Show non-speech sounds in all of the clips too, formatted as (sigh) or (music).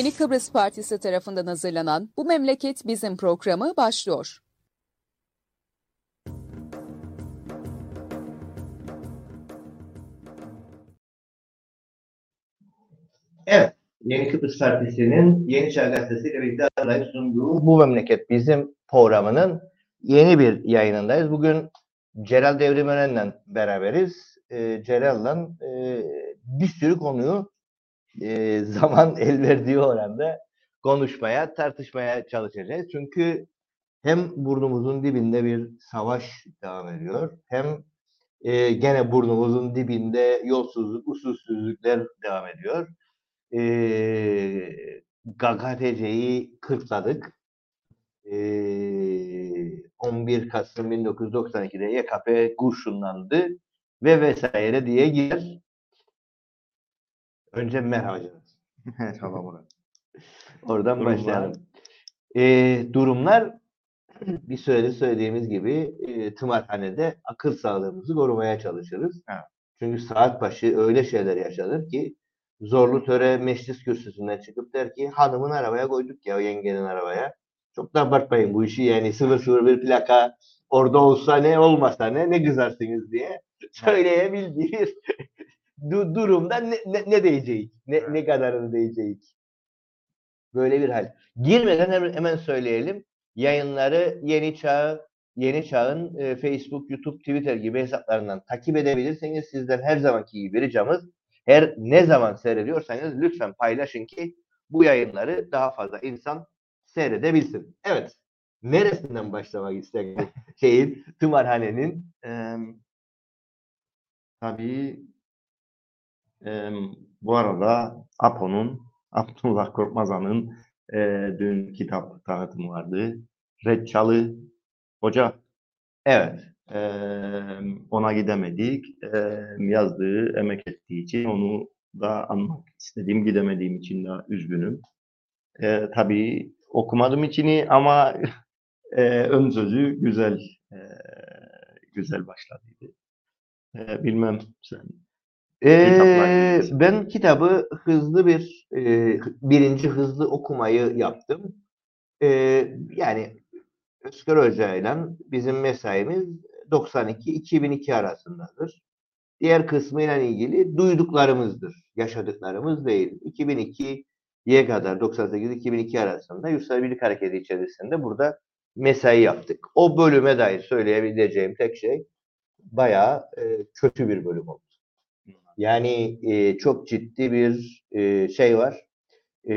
Yeni Kıbrıs Partisi tarafından hazırlanan Bu Memleket Bizim programı başlıyor. Evet, Yeni Kıbrıs Partisi'nin Yeni Çağ Gazetesi ile birlikte hazırlayıp sunduğu Bu Memleket Bizim programının yeni bir yayınındayız. Bugün Celal Devrimören'le beraberiz. E, Celal'la e, bir sürü konuyu e, (laughs) zaman el verdiği oranda konuşmaya, tartışmaya çalışacağız. Çünkü hem burnumuzun dibinde bir savaş devam ediyor, hem e, gene burnumuzun dibinde yolsuzluk, usulsüzlükler devam ediyor. E, GKTC'yi kırkladık. E, 11 Kasım 1992'de YKP kurşunlandı ve vesaire diye gider. Önce merhaba canım. (laughs) Merhaba Murat. Oradan Durumlar. başlayalım. Ee, durumlar (clears throat) bir süredir söylediğimiz gibi e, tımarhanede akıl sağlığımızı korumaya çalışırız. Evet. Çünkü saat başı öyle şeyler yaşanır ki zorlu töre meclis kürsüsünden çıkıp der ki hanımın arabaya koyduk ya yengenin arabaya. Çok da abartmayın bu işi yani 001 plaka orada olsa ne olmasa ne ne kızarsınız diye söyleyebildiği bir (laughs) du- durumda ne, ne, ne diyecek? Ne, ne kadarını diyecek? Böyle bir hal. Girmeden hemen, hemen söyleyelim. Yayınları Yeni Çağ, Yeni Çağ'ın e, Facebook, YouTube, Twitter gibi hesaplarından takip edebilirsiniz. Sizden her zamanki gibi ricamız her ne zaman seyrediyorsanız lütfen paylaşın ki bu yayınları daha fazla insan seyredebilsin. Evet. Neresinden başlamak istedik? (laughs) Şeyin, tımarhanenin Ee, tabii e, bu arada Apo'nun, Abdullah Korkmazan'ın e, dün kitap tanıtımı vardı. Red Çalı Hoca evet. e, ona gidemedik. E, yazdığı, emek ettiği için onu da anmak istediğim, gidemediğim için de üzgünüm. E, tabii okumadım içini ama (laughs) e, ön sözü güzel e, güzel başladıydı. E, bilmem sen. Ee, ben kitabı hızlı bir e, birinci hızlı okumayı yaptım. Ee, yani Özgür Hoca ile bizim mesaimiz 92-2002 arasındadır. Diğer kısmıyla ilgili duyduklarımızdır. Yaşadıklarımız değil. 2002'ye kadar 98-2002 arasında Yurtsal Birlik Hareketi içerisinde burada mesai yaptık. O bölüme dair söyleyebileceğim tek şey bayağı e, kötü bir bölüm oldu. Yani e, çok ciddi bir e, şey var. E,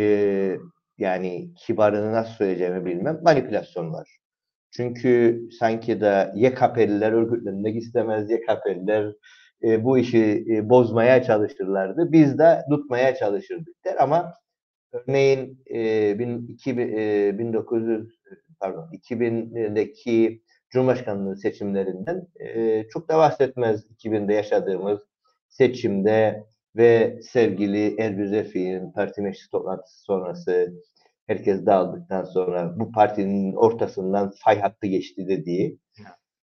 yani kibarını nasıl söyleyeceğimi bilmem. Manipülasyon var. Çünkü sanki de YKP'liler örgütlenmek istemez. YKP'liler e, bu işi e, bozmaya çalışırlardı. Biz de tutmaya çalışırdık der ama örneğin e, bin, 2000, e, 1900 pardon 2000'deki Cumhurbaşkanlığı seçimlerinden e, çok da bahsetmez 2000'de yaşadığımız seçimde ve sevgili Ergün Refik'in parti meclis toplantısı sonrası herkes dağıldıktan sonra bu partinin ortasından fay hattı geçti dediği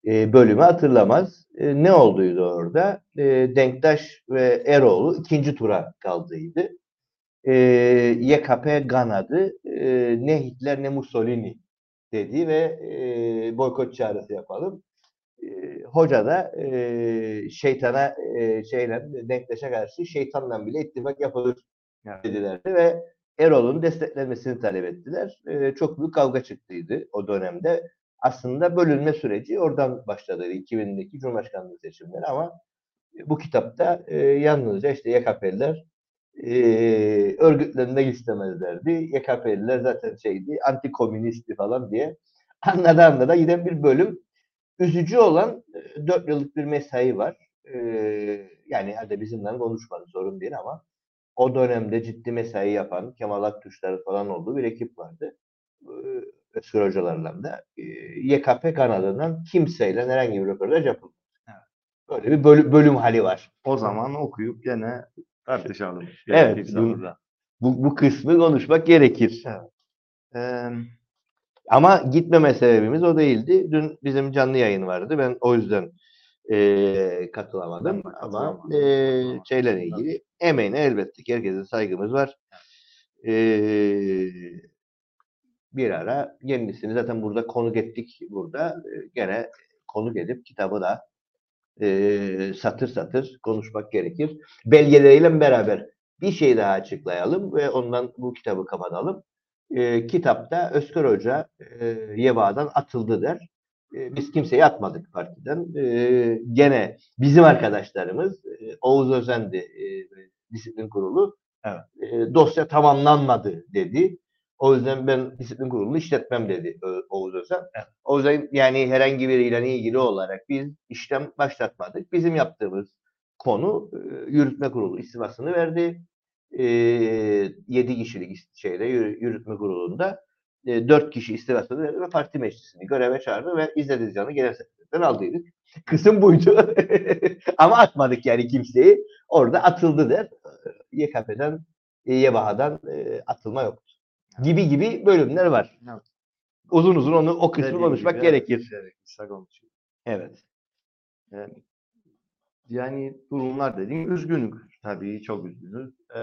e, bölümü hatırlamaz. E, ne olduydu orada? E, Denktaş ve Eroğlu ikinci tura kaldıydı. E, YKP Gana'dı. E, ne Hitler ne Mussolini dedi ve e, boykot çağrısı yapalım. Hoca da e, şeytana e, şeyle Denktaş'a karşı şeytanla bile ittifak yapılır Evet. dedilerdi ve Erol'un desteklenmesini talep ettiler. E, çok büyük kavga çıktıydı o dönemde. Aslında bölünme süreci oradan başladı 2000'deki Cumhurbaşkanlığı seçimleri ama bu kitapta e, yalnızca işte YKP'liler e, örgütlenmek istemezlerdi. YKP'liler zaten şeydi, antikomünistti falan diye anladı anladı giden bir bölüm. Üzücü olan e, 4 yıllık bir mesai var. E, yani hadi bizimle konuşmadı sorun değil ama o dönemde ciddi mesai yapan Kemal Aktürkler falan olduğu bir ekip vardı. E, Özgür hocalarla da e, YKP kanalından kimseyle herhangi bir röportaj yapılmadı. Evet. Böyle bir bölüm, bölüm hali var. O zaman okuyup gene tartışalım. Evet, bu-. Bu, bu kısmı konuşmak gerekir. Ee, Ama gitmeme sebebimiz o değildi. Dün bizim canlı yayın vardı. Ben o yüzden e, katılamadım. Ama e, şeylerle ilgili emeğine elbette ki herkese saygımız var. Ee, bir ara kendisini zaten burada konuk ettik burada. Ee, gene konuk edip kitabı da e, satır satır konuşmak gerekir. Belgeleriyle beraber bir şey daha açıklayalım ve ondan bu kitabı kapatalım. E, kitapta Özkür Hoca e, Yeva'dan atıldı der. E, biz kimseyi atmadık partiden. E, gene bizim arkadaşlarımız e, Oğuz Özen'di e, disiplin kurulu. Evet. E, dosya tamamlanmadı dedi. O yüzden ben disiplin kurulunu işletmem dedi Oğuz Özen. Evet. O yüzden yani herhangi biriyle ilgili olarak biz işlem başlatmadık. Bizim yaptığımız konu yürütme kurulu istifasını verdi. E, 7 kişilik şeyde yürü- yürütme kurulunda e, 4 kişi istifasını verdi ve parti meclisini göreve çağırdı ve İzzet İzcan'ı genel sekreterden aldıydık. (laughs) Kısım buydu. (laughs) Ama atmadık yani kimseyi. Orada atıldı der. YKP'den, YBA'dan e, atılma yoktu. Gibi gibi bölümler var. Evet. Uzun uzun onu o kısmı Dediğim konuşmak gibi, gerekir. Konuşuyor. Evet. Yani, durumlar dediğim üzgünük. Tabii çok üzgünüz. Ee,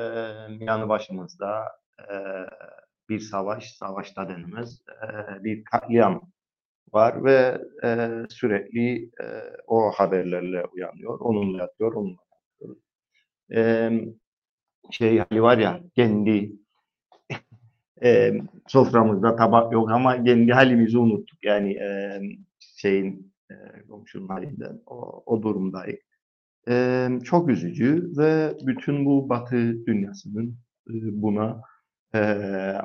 yanı başımızda e, bir savaş, savaşta denemez, e, bir katliam var ve e, sürekli e, o haberlerle uyanıyor. Onunla yatıyor, onunla yatıyor. E, şey hali var ya, kendi (laughs) e, soframızda tabak yok ama kendi halimizi unuttuk. Yani e, şeyin e, komşunun halinden o, o durumdayız. E, çok üzücü ve bütün bu Batı dünyasının e, buna e,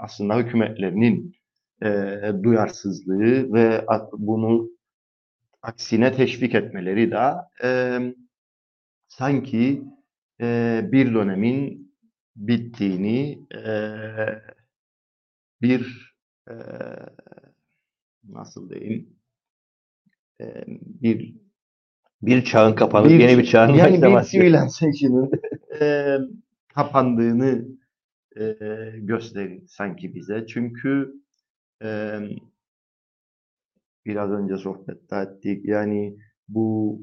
aslında hükümetlerinin e, duyarsızlığı ve bunu aksine teşvik etmeleri de e, sanki e, bir dönemin bittiğini e, bir e, nasıl diyeyim e, bir Bir çağın kapanıp yeni bir çağın yani bir başlaması. civilization'ın (laughs) e, kapandığını e, gösterir sanki bize. Çünkü e, biraz önce sohbette ettik. Yani bu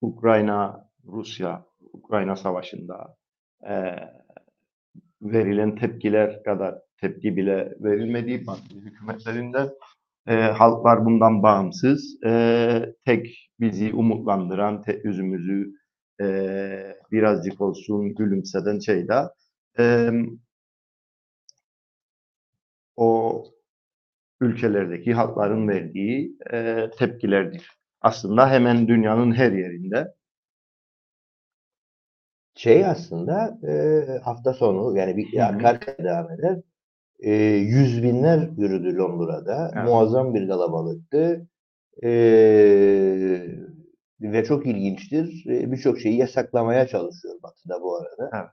Ukrayna Rusya Ukrayna savaşında e, verilen tepkiler kadar tepki bile verilmediği Batı hükümetlerinden e, halklar bundan bağımsız. E, tek bizi umutlandıran, tek yüzümüzü e, birazcık olsun gülümseden şey de e, o ülkelerdeki halkların verdiği e, tepkilerdir. Aslında hemen dünyanın her yerinde. Şey aslında e, hafta sonu yani bir arka arkaya devam eder. E, yüz binler yürüdü Londra'da. Evet. Muazzam bir kalabalıktı. E, ve çok ilginçtir. E, Birçok şeyi yasaklamaya çalışıyor Batı'da bu arada. Evet.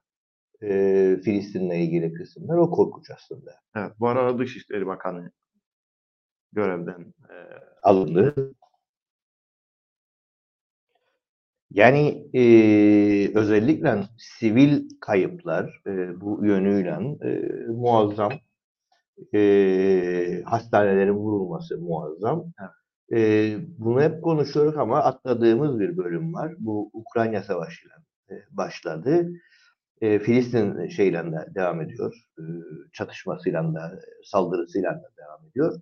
E, Filistin'le ilgili kısımlar o korkunç aslında. Evet, bu arada Dışişleri Bakanı görevden e, alındı. Yani eee, özellikle sivil kayıplar eee, bu yönüyle eee, muazzam. Eee, hastanelerin vurulması muazzam. Evet. Eee, bunu hep konuşuyoruz ama atladığımız bir bölüm var. Bu Ukrayna Savaşı'yla eee, başladı. Eee, Filistin şeyle de devam ediyor. Eee, çatışmasıyla da, saldırısıyla da devam ediyor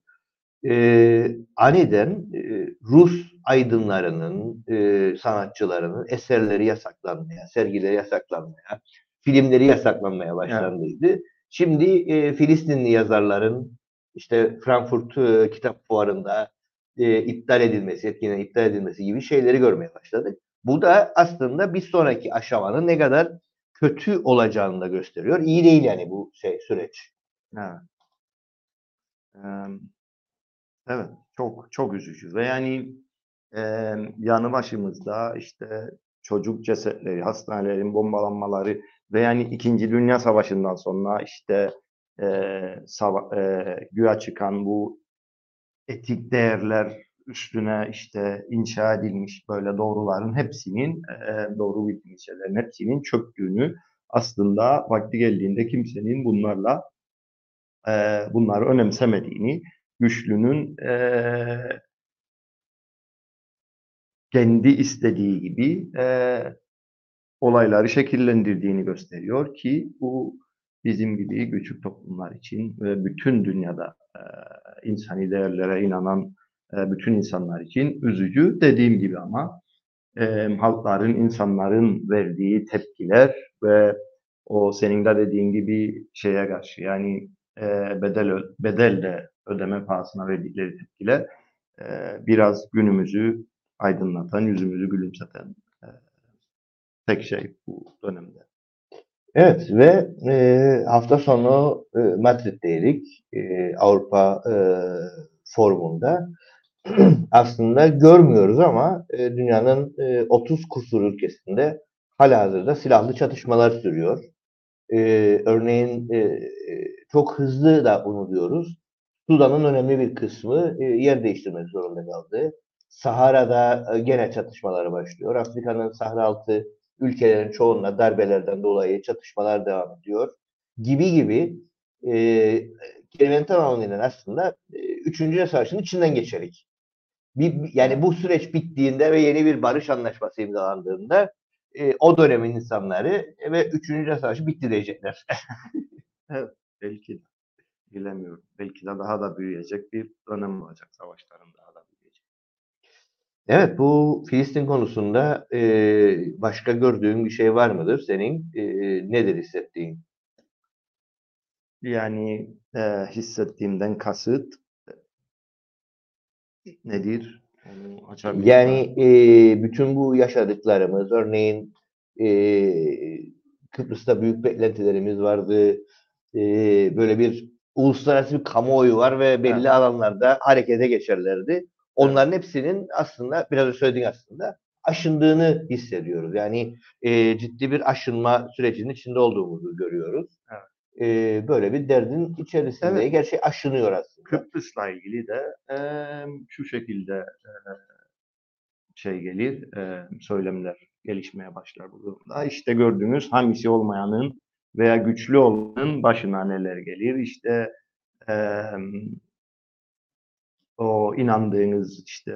e, aniden e, Rus aydınlarının, e, sanatçılarının eserleri yasaklanmaya, sergileri yasaklanmaya, filmleri yasaklanmaya başlandıydı. Şimdi e, Filistinli yazarların işte Frankfurt e, Kitap Fuarı'nda e, iptal edilmesi, etkinliğin iptal edilmesi gibi şeyleri görmeye başladık. Bu da aslında bir sonraki aşamanın ne kadar kötü olacağını da gösteriyor. İyi değil yani bu şey süreç. Evet. Eee, evet, çok çok üzücü ve yani eee, yanı başımızda işte çocuk cesetleri, hastanelerin bombalanmaları ve yani İkinci Dünya Savaşı'ndan sonra işte eee sava- eee, güya çıkan bu etik değerler üstüne işte inşa edilmiş böyle doğruların hepsinin eee, doğru bildiğimiz şeylerin hepsinin çöktüğünü aslında vakti geldiğinde kimsenin bunlarla eee, bunları önemsemediğini, güçlünün eee, kendi istediği gibi eee, olayları şekillendirdiğini gösteriyor ki bu bizim gibi küçük toplumlar için ve bütün dünyada e, insani değerlere inanan e, bütün insanlar için üzücü. Dediğim gibi ama e, halkların, insanların verdiği tepkiler ve o senin de dediğin gibi şeye karşı yani e, bedel bedel de ödeme pahasına verdikleri tepkiler e, biraz günümüzü aydınlatan, yüzümüzü gülümseten tek şey bu dönemde. Evet ve e, hafta sonu e, Madrid'deydik. E, Avrupa e, Forumunda. (clears throat) Aslında görmüyoruz ama e, dünyanın e, 30 kusur ülkesinde halihazırda silahlı çatışmalar sürüyor. E, örneğin e, çok hızlı da bunu diyoruz. Sudan'ın önemli bir kısmı e, yer değiştirmek zorunda kaldı. Sahara'da e, gene çatışmaları başlıyor. Afrika'nın Sahra altı ülkelerin çoğunla darbelerden dolayı çatışmalar devam ediyor. Gibi gibi e, kelimenin aslında e, Üçüncü Dünya Savaşı'nın içinden geçerik. Bir, yani bu süreç bittiğinde ve yeni bir barış anlaşması imzalandığında e, o dönemin insanları e, ve Üçüncü Dünya Savaşı bitti diyecekler. (laughs) evet, belki. Bilemiyorum. Belki de daha da büyüyecek bir dönem olacak savaşların daha da. Evet bu Filistin konusunda e, başka gördüğün bir şey var mıdır senin? E, nedir hissettiğin? Yani e, hissettiğimden kasıt nedir? Onu yani e, bütün bu yaşadıklarımız, örneğin e, Kıbrıs'ta büyük beklentilerimiz vardı. E, böyle bir uluslararası bir kamuoyu var ve belli evet. alanlarda harekete geçerlerdi. Onların hepsinin aslında biraz önce söylediğin aslında aşındığını hissediyoruz. Yani e, ciddi bir aşınma sürecinin içinde olduğumuzu görüyoruz. Evet e, böyle bir derdin içerisinde. Evet. Gerçi aşınıyor aslında. Kıbrıs'la ilgili de e, şu şekilde e, şey gelir, e, söylemler gelişmeye başlar bu durumda. İşte gördüğünüz hamisi olmayanın veya güçlü olanın başına neler gelir. İşte e, o inandığınız işte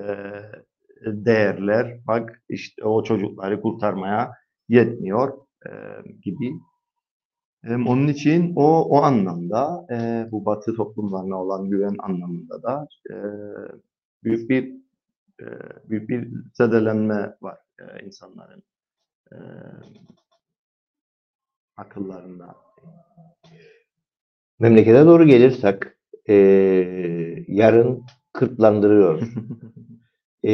değerler bak işte o çocukları kurtarmaya yetmiyor e, gibi onun için o o anlamda e, bu Batı toplumlarına olan güven anlamında da e, büyük bir e, büyük bir zedelenme var e, insanların e, akıllarında. Memlekete doğru gelirsek e, yarın kırklandırıyor. (laughs) e,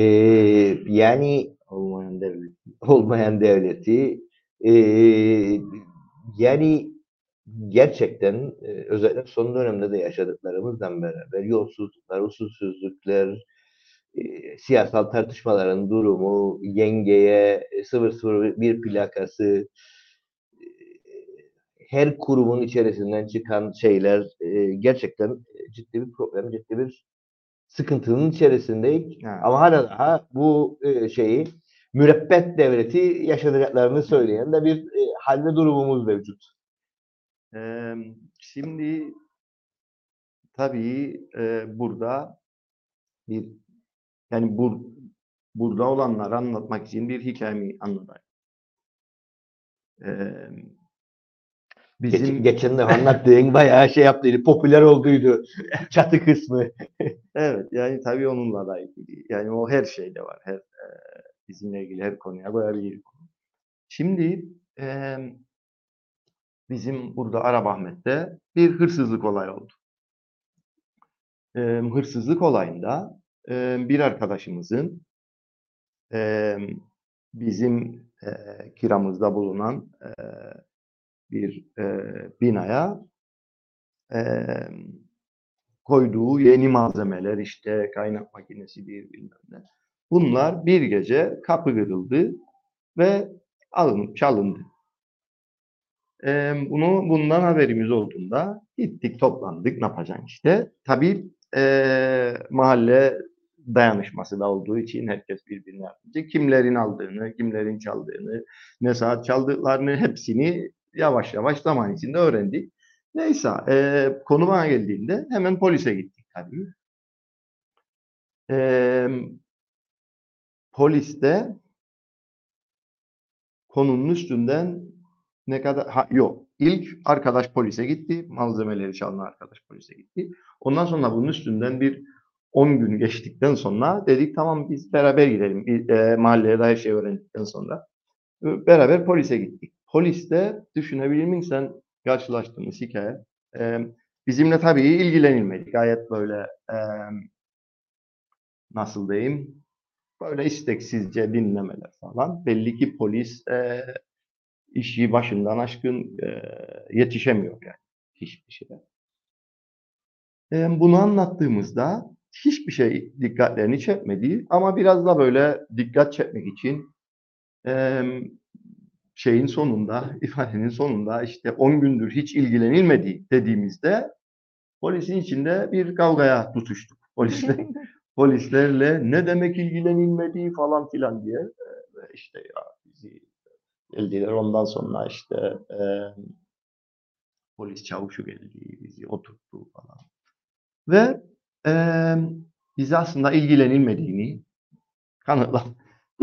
yani olmayan devleti. Olmayan devleti e, yani gerçekten e, özellikle son dönemde de yaşadıklarımızdan beraber yolsuzluklar, usulsüzlükler, e, siyasal tartışmaların durumu, yengeye, 001 plakası, e, her kurumun içerisinden çıkan şeyler e, gerçekten ciddi bir problem, ciddi bir sıkıntının içerisindeyiz. Ha. Ama hala daha bu e, şeyi mürebbet devleti yaşadıklarını söyleyen de bir e, halde durumumuz mevcut. Ee, şimdi tabii e, burada bir yani bur, burada olanları anlatmak için bir hikayemi anlatayım. Ee, bizim Geç, geçen de anlattığın bayağı şey yaptıydı, popüler olduydu (laughs) çatı kısmı. Evet yani tabii onunla da ilgili. Yani o her şeyde var. Her e, bizimle ilgili her konuya bir konu. Şimdi e, bizim burada Arabahmet'te bir hırsızlık olayı oldu. E, hırsızlık olayında e, bir arkadaşımızın e, bizim e, kiramızda bulunan e, bir e, binaya e, koyduğu yeni malzemeler işte kaynak makinesi bir bilmem ne. Bunlar bir gece kapı kırıldı ve alınıp çalındı. E, bunu bundan haberimiz olduğunda gittik toplandık ne yapacaksın işte. Tabii e, mahalle dayanışması da olduğu için herkes birbirine yardımcı. Kimlerin aldığını, kimlerin çaldığını, ne saat çaldıklarını hepsini yavaş yavaş zaman içinde öğrendik. Neyse e, konu bana geldiğinde hemen polise gittik tabii. E, polis de konunun üstünden ne kadar ha, yok. İlk arkadaş polise gitti. Malzemeleri çalan arkadaş polise gitti. Ondan sonra bunun üstünden bir 10 gün geçtikten sonra dedik tamam biz beraber gidelim. Bir, e, mahalleye dair şey öğrendikten sonra. Beraber polise gittik. Poliste düşünebilir misin karşılaştığımız hikaye. E, bizimle tabii ilgilenilmedi. Gayet böyle e, nasıl diyeyim böyle isteksizce dinlemeler falan. Belli ki polis e, işi başından aşkın e, yetişemiyor yani hiçbir şeye. E, bunu anlattığımızda hiçbir şey dikkatlerini çekmedi ama biraz da böyle dikkat çekmek için e, şeyin sonunda, ifadenin sonunda işte 10 gündür hiç ilgilenilmedi dediğimizde polisin içinde bir kavgaya tutuştuk. Polisle, (laughs) polislerle ne demek ilgilenilmedi falan filan diye E, işte ya bizi geldiler ondan sonra işte e, polis çavuşu geldi bizi oturttu falan ve e, bize aslında ilgilenilmediğini kanıtla,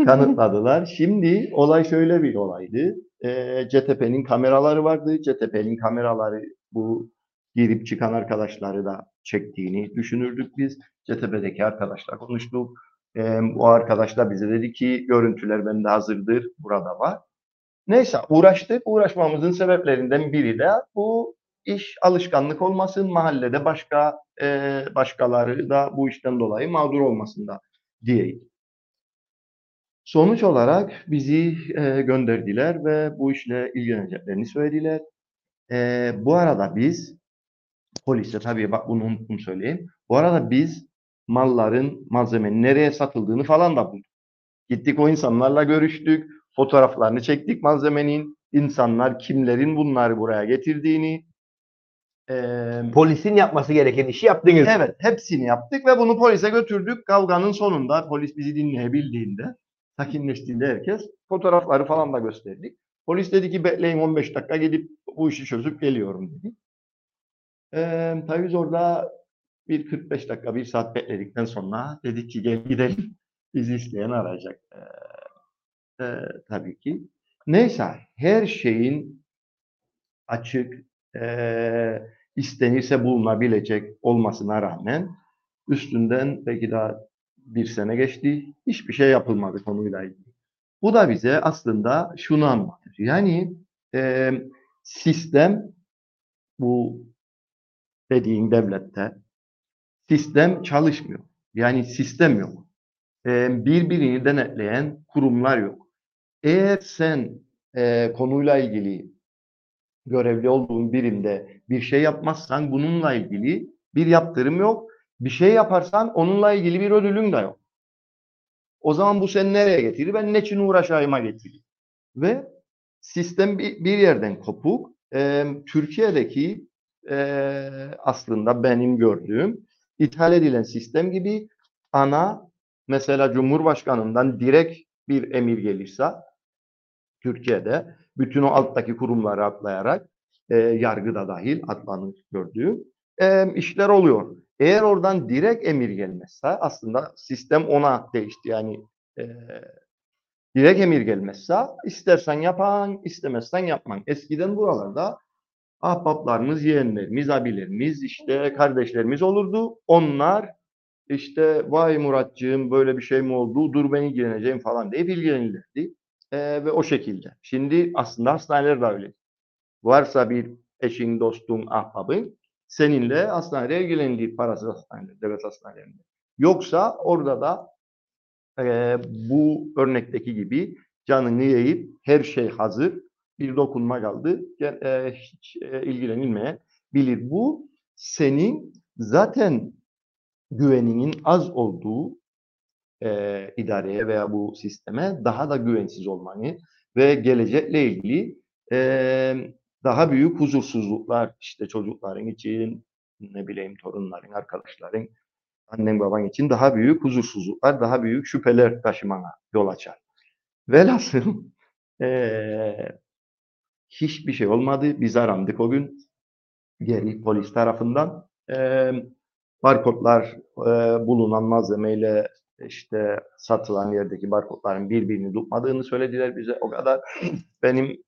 kanıtladılar. Şimdi olay şöyle bir olaydı. E, CTP'nin kameraları vardı. CTP'nin kameraları bu girip çıkan arkadaşları da çektiğini düşünürdük biz. CTP'deki arkadaşla konuştuk. E, o arkadaş da bize dedi ki görüntüler bende hazırdır, burada var. Neyse uğraştık. Uğraşmamızın sebeplerinden biri de bu iş alışkanlık olmasın, mahallede başka e, başkaları da bu işten dolayı mağdur olmasın da diyeyim. Sonuç olarak bizi e, gönderdiler ve bu işle ilgileneceklerini söylediler. E, bu arada biz polise tabii bak bunu unuttum söyleyeyim. Bu arada biz malların, malzemenin nereye satıldığını falan da bulduk. Gittik o insanlarla görüştük, fotoğraflarını çektik malzemenin, insanlar kimlerin bunları buraya getirdiğini, e, Polisin yapması gereken işi yaptınız. Evet, hepsini yaptık ve bunu polise götürdük. Kavganın sonunda polis bizi dinleyebildiğinde, sakinleştiğinde herkes fotoğrafları falan da gösterdik. Polis dedi ki bekleyin 15 dakika gidip bu işi çözüp geliyorum dedi. Ee, tabii biz orada bir 45 dakika, bir saat bekledikten sonra dedik ki gel gidelim. Bizi isteyen arayacak. Ee, e, tabii ki. Neyse, her şeyin açık, e, istenirse bulunabilecek olmasına rağmen üstünden belki daha bir sene geçti. Hiçbir şey yapılmadı konuyla ilgili. Bu da bize aslında şunu anlatır. Yani e, sistem bu dediğin devlette sistem çalışmıyor. Yani sistem yok. E, birbirini denetleyen kurumlar yok. Eğer sen e, konuyla ilgili görevli olduğun birimde bir şey yapmazsan bununla ilgili bir yaptırım yok. Bir şey yaparsan onunla ilgili bir ödülün de yok. O zaman bu seni nereye getirir? Ben ne için uğraşayıma getirir. Ve sistem bir, yerden kopuk. Ee, Türkiye'deki e, aslında benim gördüğüm ithal edilen sistem gibi ana mesela Cumhurbaşkanı'ndan direkt bir emir gelirse Türkiye'de bütün o alttaki kurumları atlayarak e, yargı da dahil atlanır gördüğüm e, işler oluyor. Eğer oradan direkt emir gelmezse aslında sistem ona değişti. Yani e, direkt emir gelmezse istersen yapan, istemezsen yapman. Eskiden buralarda ahbaplarımız, yeğenlerimiz, abilerimiz, işte kardeşlerimiz olurdu. Onlar işte vay Muratcığım böyle bir şey mi oldu, dur ben ilgileneceğim falan diye ilgilenilirdi. Ee, ve o şekilde. Şimdi aslında hastaneler de öyle. Varsa bir eşin, dostun, ahbabın seninle hastanede ilgilendiği parasız hastaneler, devlet hastanelerinde. Yoksa orada da e, bu örnekteki gibi canını yiyip her şey hazır, bir dokunma kaldı, e, hiç e, ilgilenilmeye bilir. Bu senin zaten güveninin az olduğu e, idareye veya bu sisteme daha da güvensiz olmanı ve gelecekle ilgili e, daha büyük huzursuzluklar işte çocukların için ne bileyim torunların, arkadaşların, annen baban için daha büyük huzursuzluklar, daha büyük şüpheler taşımana yol açar. Velhasıl e, hiçbir şey olmadı. Biz arandık o gün. Geri polis tarafından. E, barkodlar e, bulunan malzemeyle işte satılan yerdeki barkodların birbirini tutmadığını söylediler bize. O kadar (clears throat) benim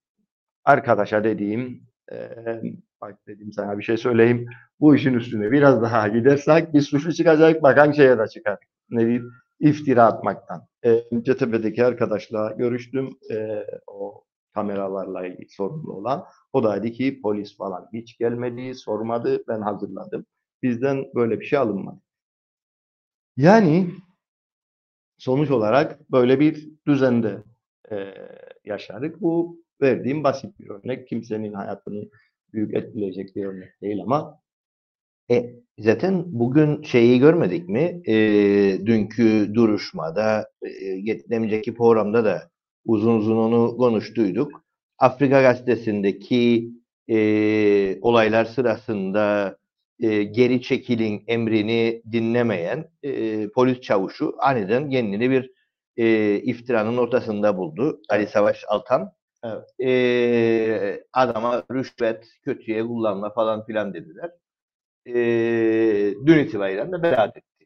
arkadaşa dediğim eee, bak dedim sana bir şey söyleyeyim. Bu işin üstüne biraz daha gidersek bir suçlu çıkacak bakan şeye de çıkar. Ne diyeyim? İftira atmaktan. Eee Cetepe'deki arkadaşla görüştüm. Eee, o kameralarla ilgili sorumlu olan. O da dedi ki polis falan hiç gelmedi, sormadı. Ben hazırladım. Bizden böyle bir şey alınmadı. Yani sonuç olarak böyle bir düzende eee, yaşadık. Bu verdiğim basit bir örnek. Kimsenin hayatını büyük etkileyecek bir örnek değil ama E, zaten bugün şeyi görmedik mi? E, dünkü duruşmada, e, demeyeceki programda da uzun uzun onu konuştuyduk. Afrika Gazetesi'ndeki e, olaylar sırasında e, geri çekilin emrini dinlemeyen e, polis çavuşu aniden kendini bir e, iftiranın ortasında buldu. Ali Savaş Altan. Evet. E, adama rüşvet, kötüye kullanma falan filan dediler. E, dün itibariyle de beraat etti.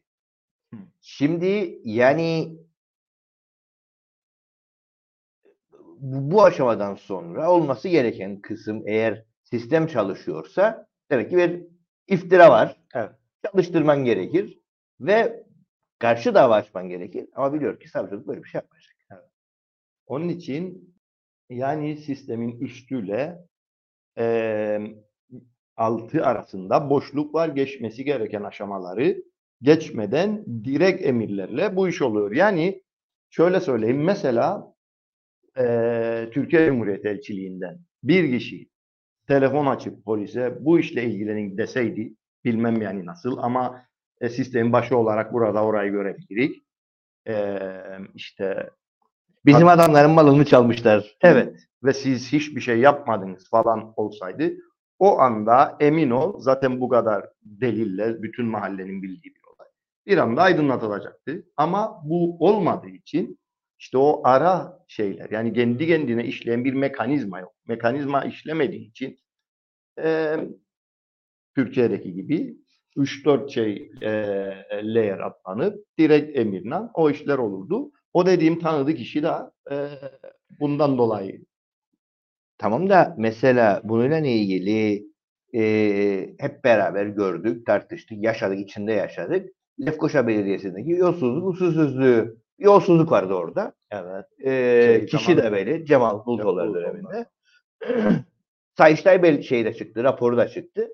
Şimdi yani bu, aşamadan sonra olması gereken kısım eğer sistem çalışıyorsa demek ki bir iftira var. Evet. Çalıştırman gerekir ve karşı dava açman gerekir. Ama biliyor ki savcılık böyle bir şey yapmayacak. Onun için yani sistemin üstüyle eee, altı arasında boşluk var. Geçmesi gereken aşamaları geçmeden direkt emirlerle bu iş oluyor. Yani şöyle söyleyeyim mesela eee, Türkiye Cumhuriyeti Elçiliğinden bir kişi telefon açıp polise bu işle ilgilenin deseydi bilmem yani nasıl ama e, sistemin başı olarak burada orayı görebiliriz. Eee işte Bizim adamların malını çalmışlar. Evet ve siz hiçbir şey yapmadınız falan olsaydı o anda emin ol zaten bu kadar delille bütün mahallenin bildiği bir olay. Bir anda aydınlatılacaktı. Ama bu olmadığı için işte o ara şeyler yani kendi kendine işleyen bir mekanizma yok. Mekanizma işlemediği için eee, Türkiye'deki gibi 3-4 şey eee layer atlanıp direkt emirle o işler olurdu. O dediğim tanıdık kişi de eee, bundan dolayı Tamam da mesela bununla ilgili e, hep beraber gördük, tartıştık, yaşadık, içinde yaşadık. Lefkoşa Belediyesi'ndeki yolsuzluk, usulsüzlüğü, yolsuzluk vardı orada. evet E, Şey, kişi Cemal- de belli, Cemal Bulutoğlu. döneminde. (clears throat) Sayıştay bel şeyi de çıktı, raporu da çıktı.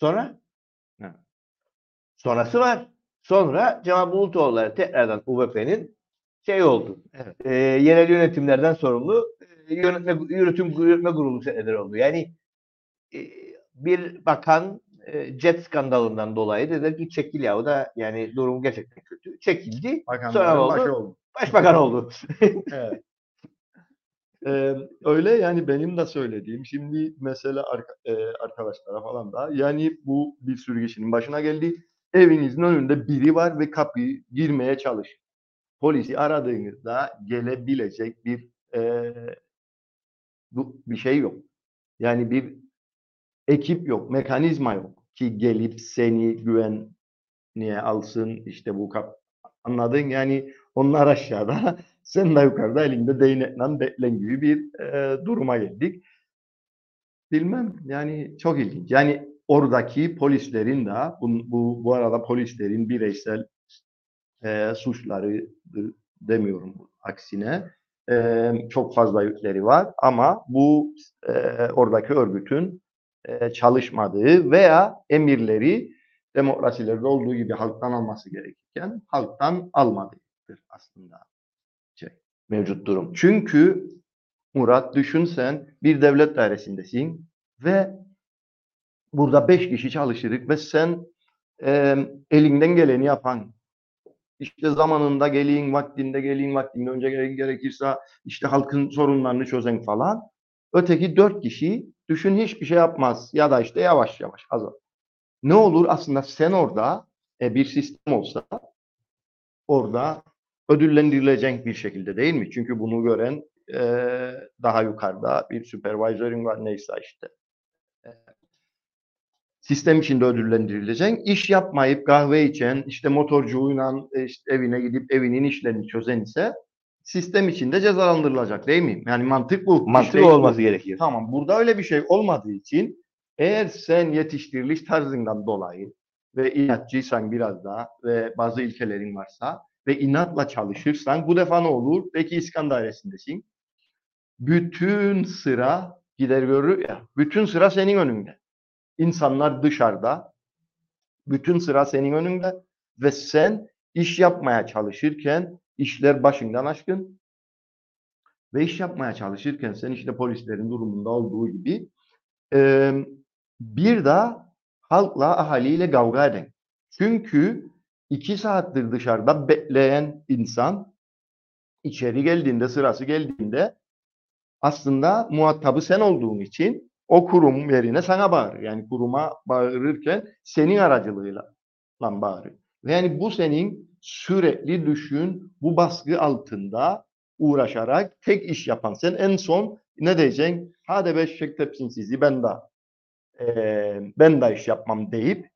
Sonra? Evet. Sonrası var. Sonra Cemal Bulutoğulları tekrardan UVP'nin şey oldu. Evet. E, yerel yönetimlerden sorumlu e, yönetme, yürütüm yürütme kurulu sekreteri oldu. Yani e, bir bakan e, jet skandalından dolayı dedi ki çekil ya o da yani durum gerçekten kötü. Çekildi. Sonra Bakanların oldu? başı oldu. Başbakan oldu. (laughs) Evet. Eee, öyle yani benim de söylediğim şimdi mesela arka- eee, arkadaşlara falan da yani bu bir sürü kişinin başına geldi. Evinizin önünde biri var ve kapıyı girmeye çalışıyor. Polisi aradığınızda gelebilecek bir eee, bu bir şey yok. Yani bir ekip yok, mekanizma yok ki gelip seni güvenliğe alsın işte bu kap anladın yani onlar aşağıda (laughs) sen de yukarıda elinde değnekle beklen gibi bir e, duruma geldik. Bilmem yani çok ilginç. Yani oradaki polislerin de bu, bu, bu arada polislerin bireysel e, suçları demiyorum aksine e, çok fazla yükleri var ama bu e, oradaki örgütün e, çalışmadığı veya emirleri demokrasilerde olduğu gibi halktan alması gerekirken halktan almadığıdır aslında. Şey. Mevcut durum. Çünkü Murat düşün sen bir devlet dairesindesin ve burada beş kişi çalışırık ve sen e, elinden geleni yapan işte zamanında gelin, vaktinde gelin, vaktinde önce gere- gerekirse işte halkın sorunlarını çözen falan. Öteki dört kişi düşün hiçbir şey yapmaz ya da işte yavaş yavaş azal. Ne olur aslında sen orada e, bir sistem olsa orada ödüllendirilecek bir şekilde değil mi? Çünkü bunu gören e, daha yukarıda bir supervisor'ın var neyse işte. Sistem içinde ödüllendirilecek. İş yapmayıp kahve içen, işte motorcuyla e, işte evine gidip evinin işlerini çözen ise sistem içinde cezalandırılacak değil mi? Yani mantık bu. Mantık bu. olması gerekiyor. Tamam. Burada öyle bir şey olmadığı için eğer sen yetiştiriliş tarzından dolayı ve inatçıysan biraz daha ve bazı ilkelerin varsa ve inatla çalışırsan bu defa ne olur? Peki İskan dairesindesin. Bütün sıra gider görür ya. Bütün sıra senin önünde. İnsanlar dışarıda. Bütün sıra senin önünde ve sen iş yapmaya çalışırken işler başından aşkın ve iş yapmaya çalışırken sen işte polislerin durumunda olduğu gibi e, bir de halkla ahaliyle kavga eden. Çünkü iki saattir dışarıda bekleyen insan içeri geldiğinde sırası geldiğinde aslında muhatabı sen olduğun için o kurum yerine sana bağırır. Yani kuruma bağırırken senin aracılığıyla lan bağırır. Yani bu senin sürekli düşün bu baskı altında uğraşarak tek iş yapan sen en son ne diyeceksin? Hadi beşik tepsin sizi ben de eee, ben de iş yapmam deyip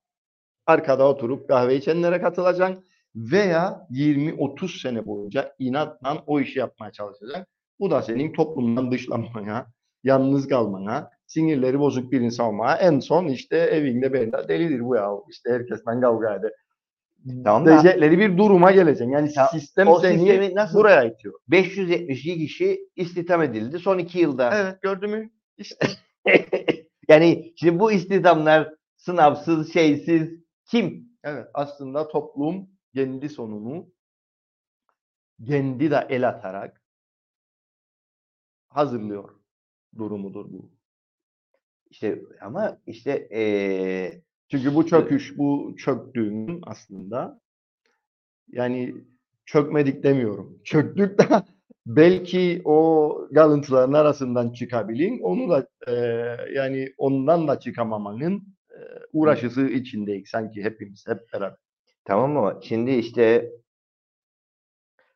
arkada oturup kahve içenlere katılacaksın veya 20-30 sene boyunca inatla o işi yapmaya çalışacaksın. Bu da senin toplumdan dışlanmaya, yalnız kalmana, sinirleri bozuk bir insan olmaya en son işte evinde ben de delidir bu ya. İşte herkesten kavga eder. Tamam da- Diyecekleri bir duruma geleceksin. Yani Ya, sistem o seni sistemi nasıl- buraya itiyor. 572 kişi istihdam edildi son iki yılda. Evet gördün mü? İşte (laughs) yani şimdi bu istihdamlar sınavsız, şeysiz kim? evet aslında toplum kendi sonunu kendi de el atarak hazırlıyor durumudur bu. İşte ama işte eee Çünkü bu çöküş, bu çöktüğünün aslında yani çökmedik demiyorum. Çöktük (laughs) de belki o kalıntıların arasından çıkabilin. Onu da e, yani ondan da çıkamamanın e, uğraşısı içindeyiz sanki hepimiz hep beraber. Tamam ama şimdi işte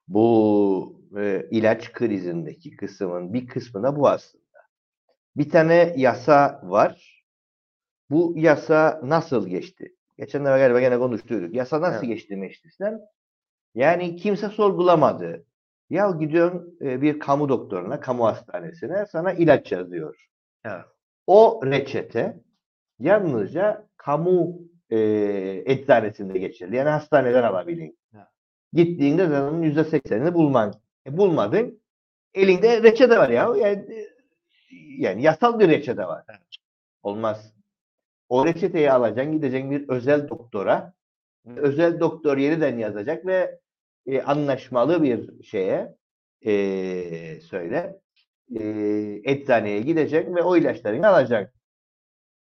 bu e, ilaç krizindeki kısmın bir kısmı da bu aslında. Bir tane yasa var. Bu yasa nasıl geçti? Geçenlerde galiba gene konuştuyduk. Yasa nasıl Evet. geçti meclisten? Yani kimse sorgulamadı. Ya gidiyorsun e, bir kamu doktoruna, kamu hastanesine sana ilaç yazıyor. Evet. O reçete yalnızca kamu e, eczanesinde geçerli. Yani hastaneden alabilin. Evet. Gittiğinde zaten yüzde seksenini bulman. E, bulmadın. Elinde reçete var ya. Yani, e, yani yasal bir reçete var. Olmaz. O reçeteyi alacaksın, gideceksin bir özel doktora. Özel doktor yeniden yazacak ve e, anlaşmalı bir şeye e, söyle e, eczaneye gidecek ve o ilaçlarını alacak.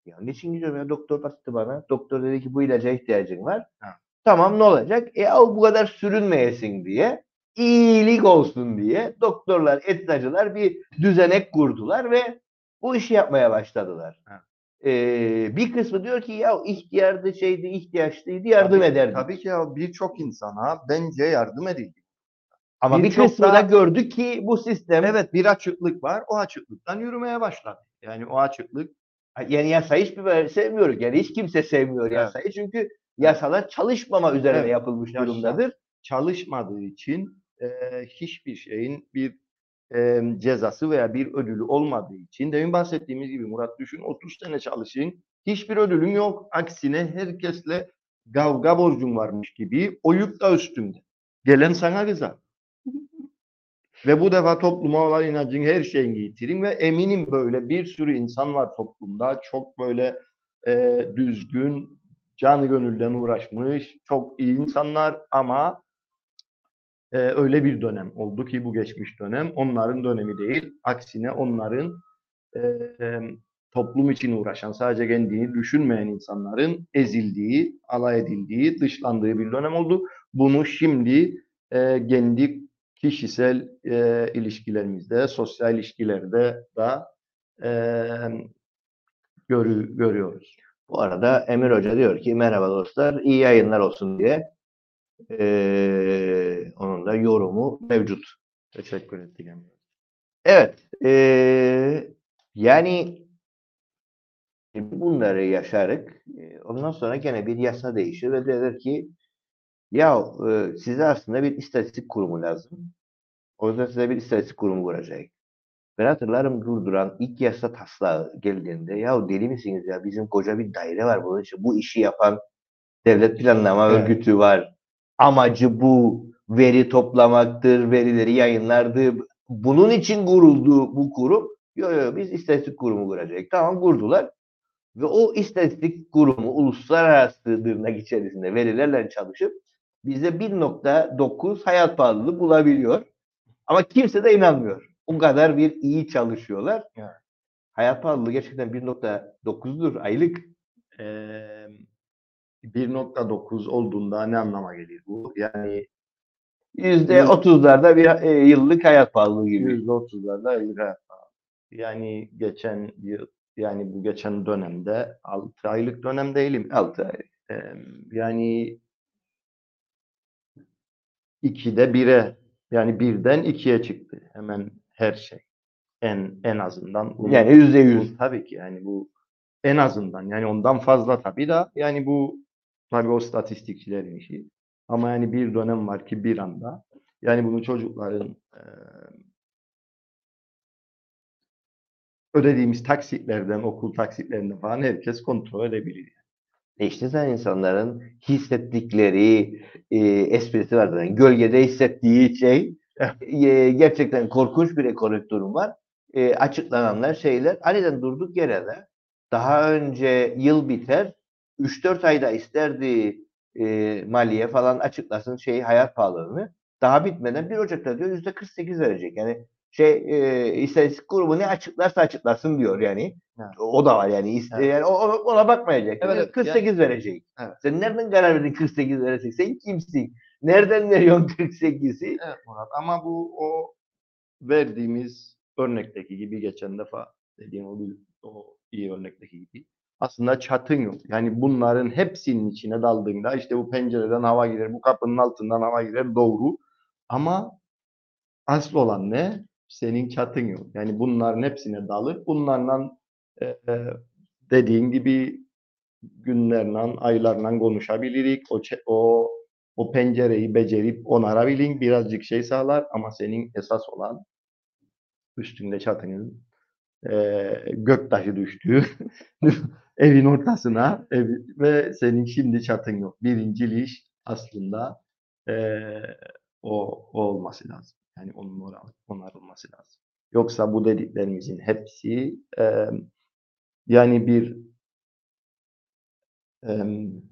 Ya niçin gidiyorum ya? Doktor baktı bana. Doktor dedi ki bu ilaca ihtiyacın var. Ha. Tamam ne olacak? E al bu kadar sürünmeyesin diye iyilik olsun diye doktorlar, eczacılar bir düzenek kurdular ve bu işi yapmaya başladılar. Ee, bir kısmı diyor ki ya ihtiyardı şeydi ihtiyaçlıydı yardım tabii, ederdi. Tabii ki ya birçok insana bence yardım edildi. Ama bir birçok kısmı da- gördü ki bu sistem Evet bir açıklık var. O açıklıktan yürümeye başladı. Yani o açıklık yani yasa hiçbir sevmiyoruz. Yani hiç kimse sevmiyor Evet. yasayı çünkü yasalar çalışmama üzerine Evet. yapılmış durumdadır. çalışmadığı için e, hiçbir şeyin bir e, cezası veya bir ödülü olmadığı için demin bahsettiğimiz gibi Murat düşün 30 sene çalışın hiçbir ödülün yok. Aksine herkesle kavga borcun varmış gibi o yük da üstünde. Gelen sana kızar. Ve bu defa topluma olan inancın her şeyini yitirin ve eminim böyle bir sürü insan var toplumda. Çok böyle e, düzgün, canı gönülden uğraşmış, çok iyi insanlar ama e, öyle bir dönem oldu ki bu geçmiş dönem onların dönemi değil. Aksine onların e, e, toplum için uğraşan, sadece kendini düşünmeyen insanların ezildiği, alay edildiği, dışlandığı bir dönem oldu. Bunu şimdi e, kendi kişisel e, ilişkilerimizde, sosyal ilişkilerde da e, görü, görüyoruz. Bu arada Emir Hoca diyor ki merhaba dostlar iyi yayınlar olsun diye Ee, onun da yorumu mevcut. Teşekkür ettik. Evet. ee, yani bunları yaşarık. Ee, Ondan sonra gene bir yasa değişir ve der ki ya e, size aslında bir istatistik kurumu lazım. O yüzden size bir istatistik kurumu kuracak. Ben hatırlarım durduran ilk yasa taslağı geldiğinde ya deli misiniz ya bizim koca bir daire var bunun için bu işi yapan devlet planlama Evet. örgütü var. Amacı bu veri toplamaktır, verileri yayınlardı. Bunun için kuruldu bu kurum. Yok yok biz istatistik kurumu kuracak. Tamam kurdular. Ve o istatistik kurumu uluslararası tırnak içerisinde verilerle çalışıp bize 1.9 hayat pahalılığı bulabiliyor. Ama kimse de inanmıyor. O kadar bir iyi çalışıyorlar. Evet. Hayat pahalılığı gerçekten 1.9'dur aylık. Eee 1.9 olduğunda ne anlama gelir bu? Yani Yüzde otuzlarda bir e, yıllık hayat pahalılığı gibi. %30'larda aylık hayat pahalılığı. Yani geçen yıl yani bu geçen dönemde 6 aylık dönem değilim. Altı ay. Eee, yani 2'de 1'e yani birden 2'ye çıktı hemen her şey. En en azından bunu- Yani yüzde yüz. bu tabii ki yani bu en azından yani ondan fazla tabii da yani bu tabii o statistikçilerin işi. Ama yani bir dönem var ki bir anda yani bunu çocukların eee, ödediğimiz taksitlerden, okul taksitlerinden falan herkes kontrol edebilir. E işte sen insanların hissettikleri e, esprisi var zaten. Gölgede hissettiği şey (laughs) e, gerçekten korkunç bir ekonomik durum var. E, açıklananlar şeyler aniden durduk yere de daha önce yıl biter 3-4 ayda isterdi e, maliye falan açıklasın şey hayat pahalılığını. Daha bitmeden 1 Ocak'ta diyor %48 verecek. Yani şey e, istatistik grubu ne açıklarsa açıklasın diyor yani. Evet. O da var yani. Evet. yani ona, ona bakmayacak. Evet, evet. 48 verecek. Evet. Sen nereden karar verdin 48 verecek? Sen kimsin? Nereden veriyorsun 48'i? Evet Murat ama bu o verdiğimiz örnekteki gibi geçen defa dediğim o, o iyi örnekteki gibi aslında çatın yok. Yani bunların hepsinin içine daldığında işte bu pencereden hava girer, bu kapının altından hava girer doğru. Ama asıl olan ne? Senin çatın yok. Yani bunların hepsine dalıp bunlarla e, e, dediğin gibi günlerle, aylarla konuşabilirik. O, o o pencereyi becerip onarabilin birazcık şey sağlar ama senin esas olan üstünde çatının eee göktaşı düştüğü (laughs) evin ortasına ev- ve senin şimdi çatın yok. Birincil iş aslında eee, o, o olması lazım. Yani onun onar- onarılması lazım. Yoksa bu dediklerimizin hepsi eee, yani bir em,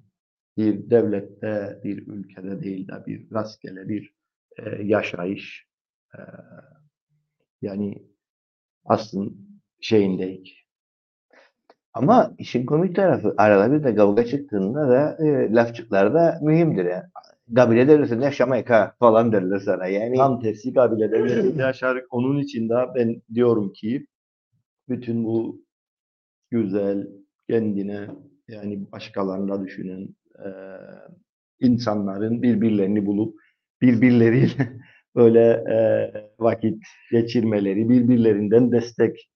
bir devlette, bir ülkede değil de bir rastgele bir e, yaşayış e, yani aslında şeyindeyik. Ama işin komik tarafı arada bir de kavga çıktığında da e, lafçıklar da mühimdir yani. Kabile devletinde yaşamayık ha falan derler sana. Yani Tam tersi kabile yaşarık. Onun için de ben diyorum ki bütün bu güzel, kendine yani başkalarına düşünen e, insanların birbirlerini bulup birbirleriyle (laughs) böyle e, vakit geçirmeleri, birbirlerinden destek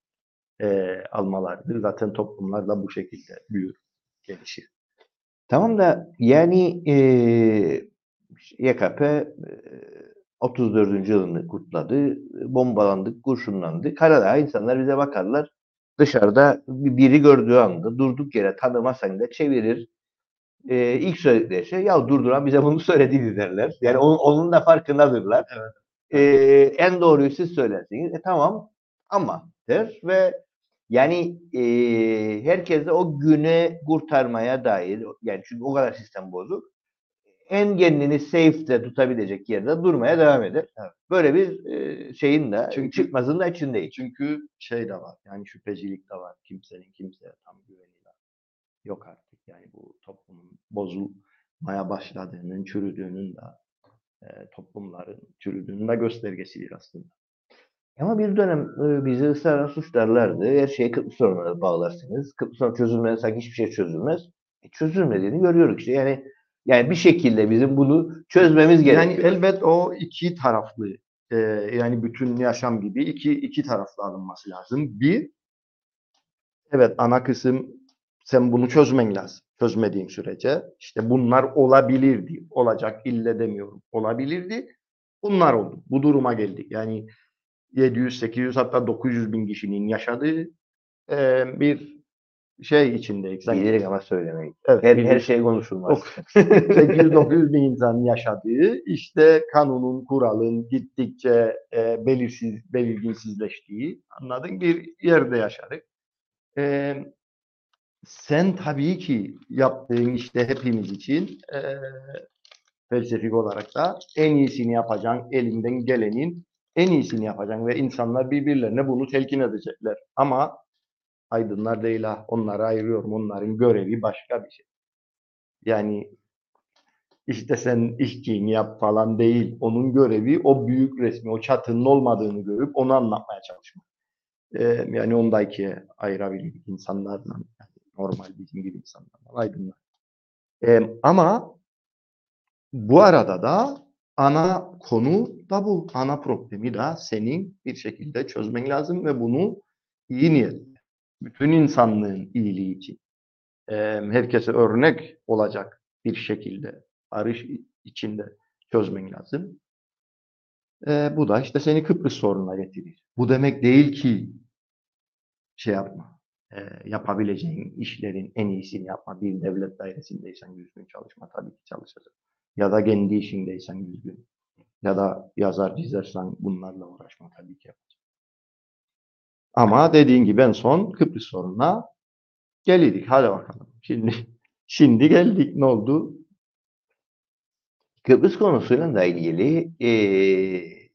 e, almalarıdır. Zaten toplumlar da bu şekilde büyür, gelişir. Tamam da yani eee YKP eee, 34. yılını kutladı. Bombalandık, kurşunlandık. Karadağ insanlar bize bakarlar. Dışarıda bir- biri gördüğü anda durduk yere tanımasan da çevirir. Eee ilk söyledikleri şey ya durduran bize bunu söylediydi derler. Yani onun, onun da farkındadırlar. Evet. Eee, en doğruyu siz söylersiniz. E tamam ama der ve yani eee herkes de o güne kurtarmaya dair yani çünkü o kadar sistem bozuk. En kendini safe'de tutabilecek yerde durmaya devam eder. Evet. Böyle bir eee, şeyin de Çünkü- çıkmazın da içindeyiz. Çünkü şey de var, yani şüphecilik de var. Kimsenin kimseye tam güveni de yok artık. Yani bu toplumun bozulmaya başladığının, çürüdüğünün de e, toplumların çürüdüğünün de göstergesidir aslında. Ama bir dönem e, bizi ısrarla suçlarlardı. Her şeyi Kıbrıs sorununa bağlarsınız. Kıbrıs sorunu çözülmez, sanki hiçbir şey çözülmez. E, çözülmediğini görüyoruz işte. Yani yani bir şekilde bizim bunu çözmemiz Yani gerekiyor. elbet o iki taraflı e, yani bütün yaşam gibi iki iki taraflı alınması lazım. Bir, evet ana kısım sen bunu çözmen lazım. Çözmediğin sürece işte bunlar olabilirdi. Olacak ille demiyorum. Olabilirdi. bunlar oldu. Bu duruma geldik. Yani 700, 800 hatta 900 bin kişinin yaşadığı e, bir şey içindeyiz. Bilerek ama söylemeyin. Evet, Her, her şey konuşulmaz. 800-900 bin insanın yaşadığı işte kanunun, kuralın gittikçe e, belirsiz, belirginsizleştiği anladın bir yerde yaşadık. E, sen tabii ki yaptığın işte hepimiz için e, felsefik olarak da en iyisini yapacaksın, elinden gelenin en iyisini yapacaksın ve insanlar birbirlerine bunu telkin edecekler. Ama aydınlar değil ha, onları ayırıyorum, onların görevi başka bir şey. Yani işte sen işçiliğini yap falan değil. Onun görevi o büyük resmi, o çatının olmadığını görüp onu anlatmaya çalışmak. Ee, yani onu da ikiye ayırabilir insanlarla. Yani normal bizim gibi insanlarla, aydınlar. Ee, ama bu arada da ana konu da bu. Ana problemi de senin bir şekilde çözmen lazım ve bunu iyi niyetle, bütün insanlığın iyiliği için, herkese örnek olacak bir şekilde arış içinde çözmen lazım. Bu da işte seni Kıbrıs sorununa getirir. Bu demek değil ki şey yapma, yapabileceğin işlerin en iyisini yapma. Bir devlet dairesindeysen yüz çalışma tabii ki çalışacak. Ya da kendi işindeysen yüz gün. Ya da yazar çizersen bunlarla uğraşma tabii ki. Ama dediğin gibi en son Kıbrıs sorununa geldik. Hadi bakalım. Şimdi şimdi geldik. Ne oldu? Kıbrıs konusuyla da ilgili eee,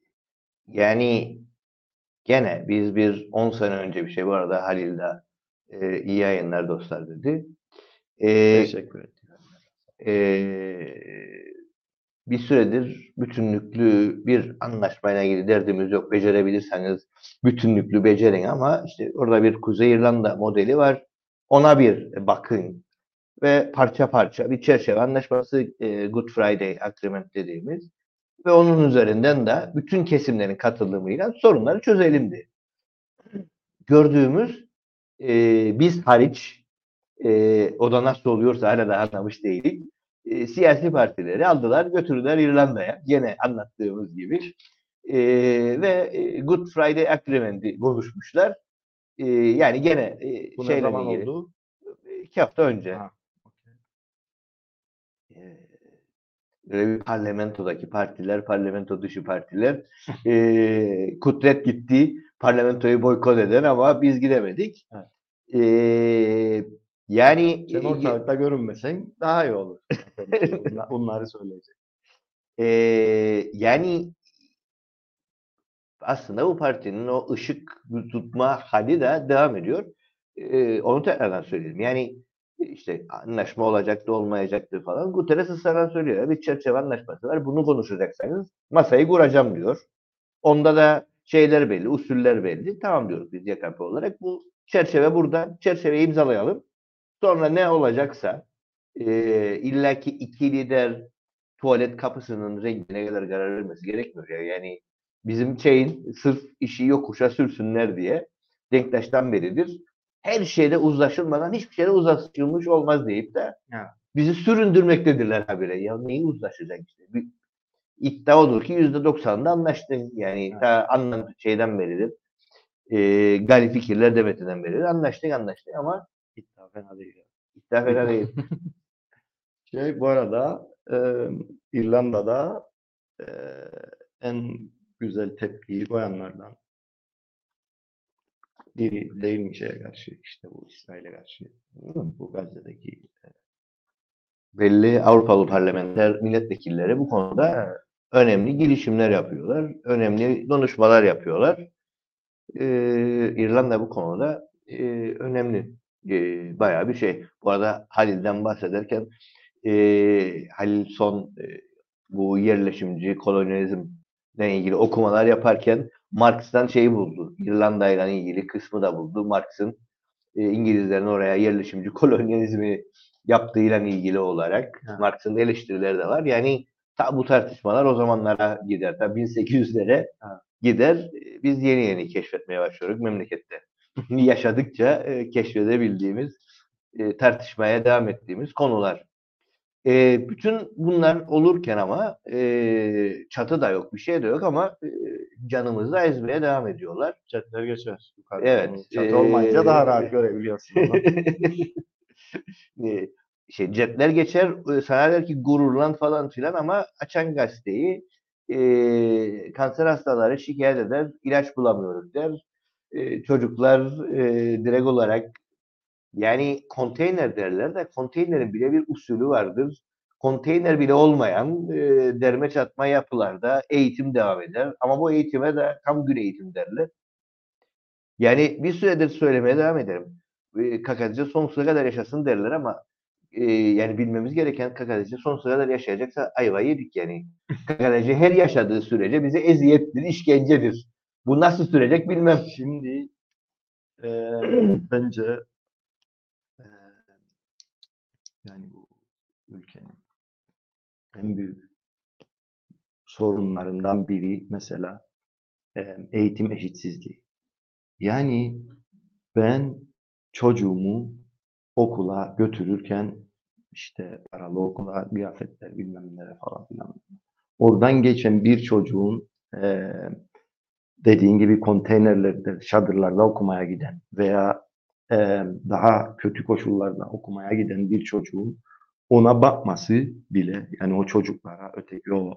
yani gene biz bir 10 sene önce bir şey bu arada Halil de eee, iyi yayınlar dostlar dedi. Eee, Teşekkür ederim. eee, bir süredir bütünlüklü bir anlaşmayla ilgili derdimiz yok. Becerebilirseniz bütünlüklü becerin ama işte orada bir Kuzey İrlanda modeli var. Ona bir bakın ve parça parça bir çerçeve anlaşması e, Good Friday Agreement dediğimiz ve onun üzerinden de bütün kesimlerin katılımıyla sorunları çözelimdi. Gördüğümüz e, biz hariç e, o da nasıl oluyorsa hala da anlamış değilik. E, siyasi partileri aldılar götürdüler İrlanda'ya. Gene anlattığımız gibi. E, ve e, Good Friday Agreement'i konuşmuşlar. E, yani gene e, Bu ne zaman ilgili. oldu? İki hafta önce. Ha, Ee, parlamentodaki partiler, parlamento dışı partiler ee, kudret gitti, parlamentoyu boykot eden ama biz gidemedik. Evet. Ee, yani Sen ortalıkta görünmesen daha iyi olur. (laughs) Bunlar- Bunları söyleyecek. ee, yani aslında bu partinin o ışık tutma hali de devam ediyor. Ee, onu tekrardan söyleyelim. Yani işte anlaşma olacaktı olmayacaktı falan. Guterres ısrarla söylüyor. Bir çerçeve anlaşması var. Bunu konuşacaksanız masayı kuracağım diyor. Onda da şeyler belli, usuller belli. Tamam diyoruz biz YKP olarak. Bu çerçeve burada. Çerçeveyi imzalayalım. Sonra ne olacaksa e, illaki iki lider tuvalet kapısının rengine kadar karar vermesi gerekmiyor. ya. Yani bizim şeyin sırf işi yokuşa sürsünler diye Denktaş'tan beridir. Her şeyde uzlaşılmadan hiçbir şeyde uzlaşılmış olmaz deyip de bizi süründürmektedirler habire. Ya neyi uzlaşacak işte? Bir iddia odur ki yüzde doksanında anlaştın. Yani Evet. ta anlam şeyden beridir. E, Gali Fikirler Devleti'nden beridir. Anlaştık anlaştık ama fena değil. iddia fena değil. (laughs) Şey bu arada e, İrlanda'da e, en güzel tepkiyi koyanlardan biri değil mi şeye karşı işte bu İsrail'e karşı bu Gazze'deki e, belli Avrupalı parlamenter milletvekilleri bu konuda önemli girişimler yapıyorlar. Önemli konuşmalar yapıyorlar. Ee, İrlanda bu konuda e, önemli. E, bayağı bir şey. Bu arada Halil'den bahsederken e, Halil son e, bu yerleşimci kolonyalizmle ilgili okumalar yaparken Marx'tan şeyi buldu. İrlanda ile ilgili kısmı da buldu. Marx'ın e, İngilizlerin oraya yerleşimci kolonyalizmi yaptığıyla ilgili olarak Ha. Marx'ın eleştirileri de var. Yani ta bu tartışmalar o zamanlara gider. Ta 1800'lere Ha. gider. Biz yeni yeni keşfetmeye başlıyoruz memlekette. (laughs) Yaşadıkça e, keşfedebildiğimiz, e, tartışmaya devam ettiğimiz konular. E, bütün bunlar olurken ama e, çatı da yok, bir şey de yok ama e, canımızı ezmeye devam ediyorlar. Jetler geçer. Yukarıda. Evet, Çatı olmayınca daha rahat (laughs) görebiliyorsun (laughs) e, şey jetler geçer e, sana der ki gururlan falan filan ama açan gazeteyi e, kanser hastaları şikayet eder, ilaç bulamıyoruz der. E, çocuklar e, direkt olarak yani konteyner derler de konteynerin bile bir usulü vardır. Konteyner bile olmayan e, derme çatma yapılarda eğitim devam eder. Ama bu eğitime de tam gün eğitim derler. Yani bir süredir söylemeye devam ederim. E, Kakadice sonsuza kadar yaşasın derler ama e, yani bilmemiz gereken Kakadice sonsuza kadar yaşayacaksa ayvayı yedik yani. Kakadice her yaşadığı sürece bize eziyettir, işkencedir. Bu nasıl sürecek bilmem. Şimdi e, (clears throat) bence e, yani bu ülkenin en büyük sorunlarından biri mesela e, eğitim eşitsizliği. Yani ben çocuğumu okula götürürken işte paralı okula kıyafetler bilmem nelere falan filan. Oradan geçen bir çocuğun e, dediğin gibi konteynerlerde, çadırlarda okumaya giden veya e, daha kötü koşullarda okumaya giden bir çocuğun ona bakması bile yani o çocuklara öteki o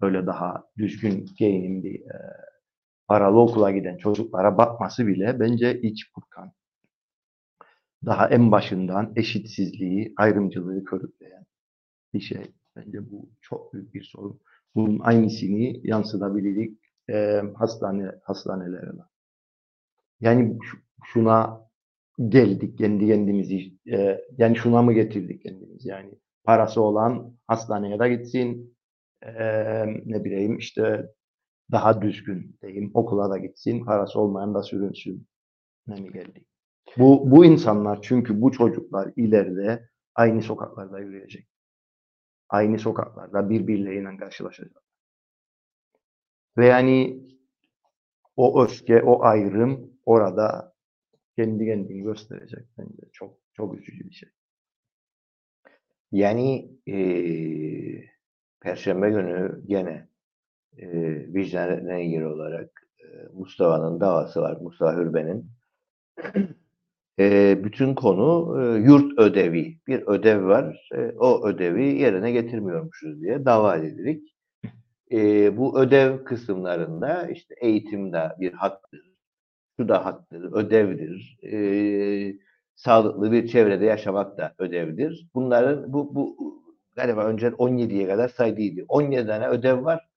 böyle daha düzgün giyinimli e, paralı okula giden çocuklara bakması bile bence iç burkan. Daha en başından eşitsizliği, ayrımcılığı körükleyen bir şey. Bence bu çok büyük bir sorun. Bunun aynısını yansıtabilirik e, hastane hastanelerine. Yani şuna geldik kendi kendimizi e, yani şuna mı getirdik kendimizi yani parası olan hastaneye de gitsin e, ne bileyim işte daha düzgün diyeyim okula da gitsin parası olmayan da sürünsün ne mi geldik? Bu, bu insanlar çünkü bu çocuklar ileride aynı sokaklarda yürüyecek. Aynı sokaklarda birbirleriyle karşılaşacak. Ve yani o öfke, o ayrım orada kendi kendini gösterecek bence. Çok çok üzücü bir şey. Yani e, Perşembe günü gene e, vicdanına ilgili olarak e, Mustafa'nın davası var. Mustafa Hürben'in. E, bütün konu e, yurt ödevi. Bir ödev var. E, o ödevi yerine getirmiyormuşuz diye dava edildik. E, bu ödev kısımlarında işte eğitimde bir haktır, şu da haktır, ödevdir. E, sağlıklı bir çevrede yaşamak da ödevdir. Bunların bu, bu galiba önce 17'ye kadar saydıydı. 17 tane ödev var.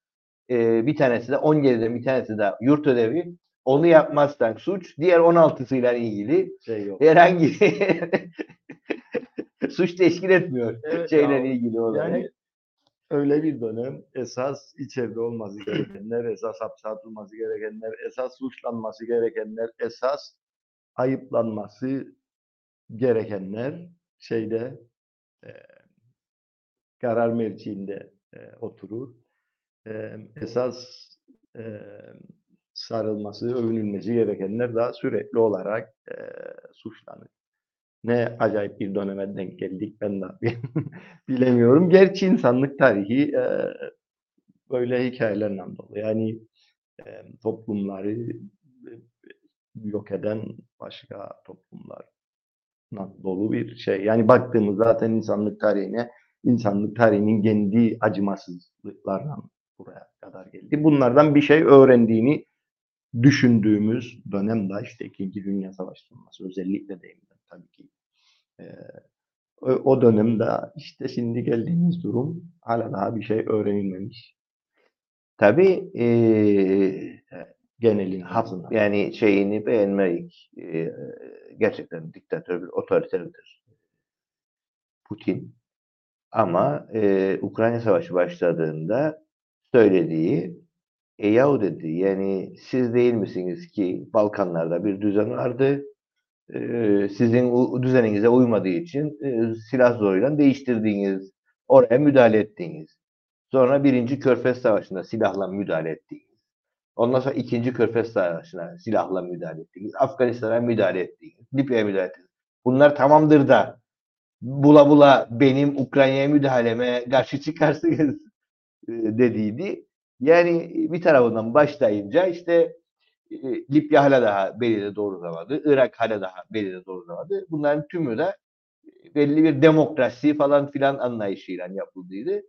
E, bir tanesi de 17'den bir tanesi de yurt ödevi. Onu yapmazsan suç. Diğer 16'sıyla ilgili Şey yok. herhangi (laughs) suç teşkil etmiyor Evet şeyle ilgili olarak. Yani öyle bir dönem esas içeride olması gerekenler, esas hapse atılması gerekenler, esas suçlanması gerekenler, esas ayıplanması gerekenler şeyde e, karar merciinde e, oturur. E, esas e, sarılması, övünülmesi gerekenler daha sürekli olarak e, suçlanır. Ne acayip bir döneme denk geldik ben de (laughs) bilemiyorum. Gerçi insanlık tarihi e, böyle hikayelerle dolu. Yani e, toplumları e, yok eden başka toplumlar dolu bir şey. Yani baktığımız zaten insanlık tarihine, insanlık tarihinin kendi acımasızlıklarından buraya kadar geldi. Bunlardan bir şey öğrendiğini düşündüğümüz dönem de işte İkinci Dünya Savaşı özellikle değil tabii ki. Ee, o, dönemde işte şimdi geldiğimiz durum hala daha bir şey öğrenilmemiş. Tabii e, Genelin hap, yani şeyini beğenmedik. E, gerçekten diktatör bir otoriterdir. Putin. Ama e, Ukrayna Savaşı başladığında söylediği e yahu dedi yani siz değil misiniz ki Balkanlarda bir düzen vardı. E, sizin düzeninize uymadığı için e, silah zoruyla değiştirdiğiniz, oraya müdahale ettiğiniz. Sonra birinci Körfez Savaşı'nda silahla müdahale ettiğiniz. Ondan sonra ikinci Körfez Savaşı'na silahla müdahale ettiğiniz. Afganistan'a müdahale ettiğiniz. Libya'ya müdahale ettiğiniz. Bunlar tamamdır da bula bula benim Ukrayna'ya müdahaleme karşı çıkarsınız e, dediydi. Yani bir tarafından başlayınca işte Libya hala daha belirli doğrulamadı. Irak hala daha belirli doğrulamadı. Bunların tümü de belli bir demokrasi falan filan anlayışıyla yapıldıydı.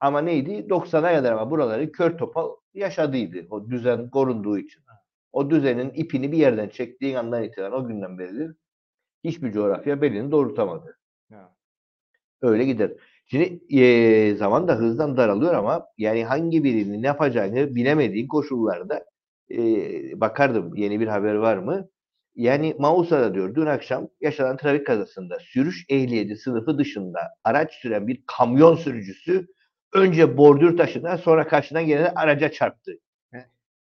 Ama neydi? 90'a kadar ama buraları kör topal yaşadıydı. O düzen korunduğu için. O düzenin ipini bir yerden çektiğin andan itibaren o günden beridir hiçbir coğrafya belini doğrultamadı. Ya. Öyle gider. Şimdi e, zaman da hızdan daralıyor ama yani hangi birini ne yapacağını bilemediğin koşullarda e, bakardım yeni bir haber var mı? Yani Mausa'da diyor dün akşam yaşanan trafik kazasında sürüş ehliyeti sınıfı dışında araç süren bir kamyon sürücüsü önce bordür taşına sonra karşıdan gelen araca çarptı.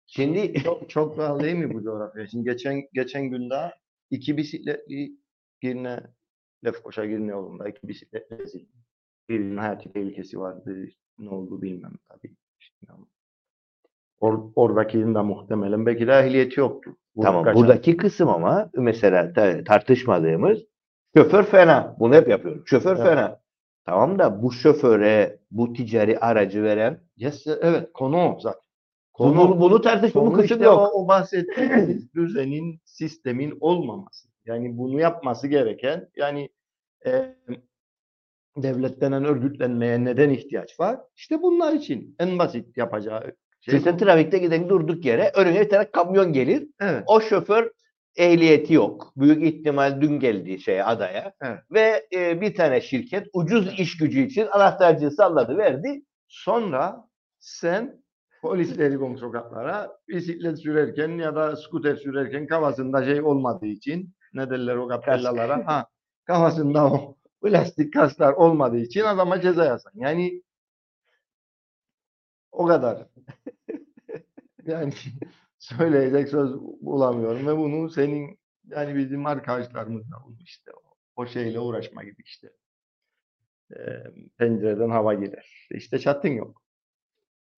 Şimdi Çok, çok doğal değil mi bu coğrafya? Şimdi geçen geçen gün daha iki bisikletli Girne, Lefkoşa Girne yolunda iki bisikletli. Birinin hayati tehlikesi vardı. Ne oldu bilmem tabii. İşte ama Or, oradakinin de muhtemelen belki de ehliyeti yoktu. Vurup Tamam kaçan. buradaki kısım ama mesela ta- tartışmadığımız şoför fena. Bunu hep yapıyorum. Şoför Evet. fena. Tamam da bu şoföre bu ticari aracı veren Yes, evet konu o zaten. bunu, bunu, bunu tartışmamın Konu kısım işte yok. O, o bahsettiğimiz (laughs) düzenin, sistemin olmaması. Yani bunu yapması gereken, yani e, devlet denen örgütlenmeye neden ihtiyaç var? İşte bunlar için en basit yapacağı şey. Sen trafikte giden durduk yere önüne bir tane kamyon gelir. Evet. O şoför ehliyeti yok. Büyük ihtimal dün geldi şeye adaya. Evet. Ve e, bir tane şirket ucuz iş gücü için anahtarcığı salladı verdi. Sonra sen polisleri kom sokaklara bisiklet sürerken ya da skuter sürerken kafasında şey olmadığı için ne derler o kapellalara ha kafasında o plastik kaslar olmadığı için adama ceza yazan. Yani o kadar. (laughs) yani söyleyecek söz bulamıyorum ve bunu senin yani bizim arkadaşlarımız da bunu işte o, şeyle uğraşma gibi işte. Eee, pencereden hava girer. İşte çatın yok.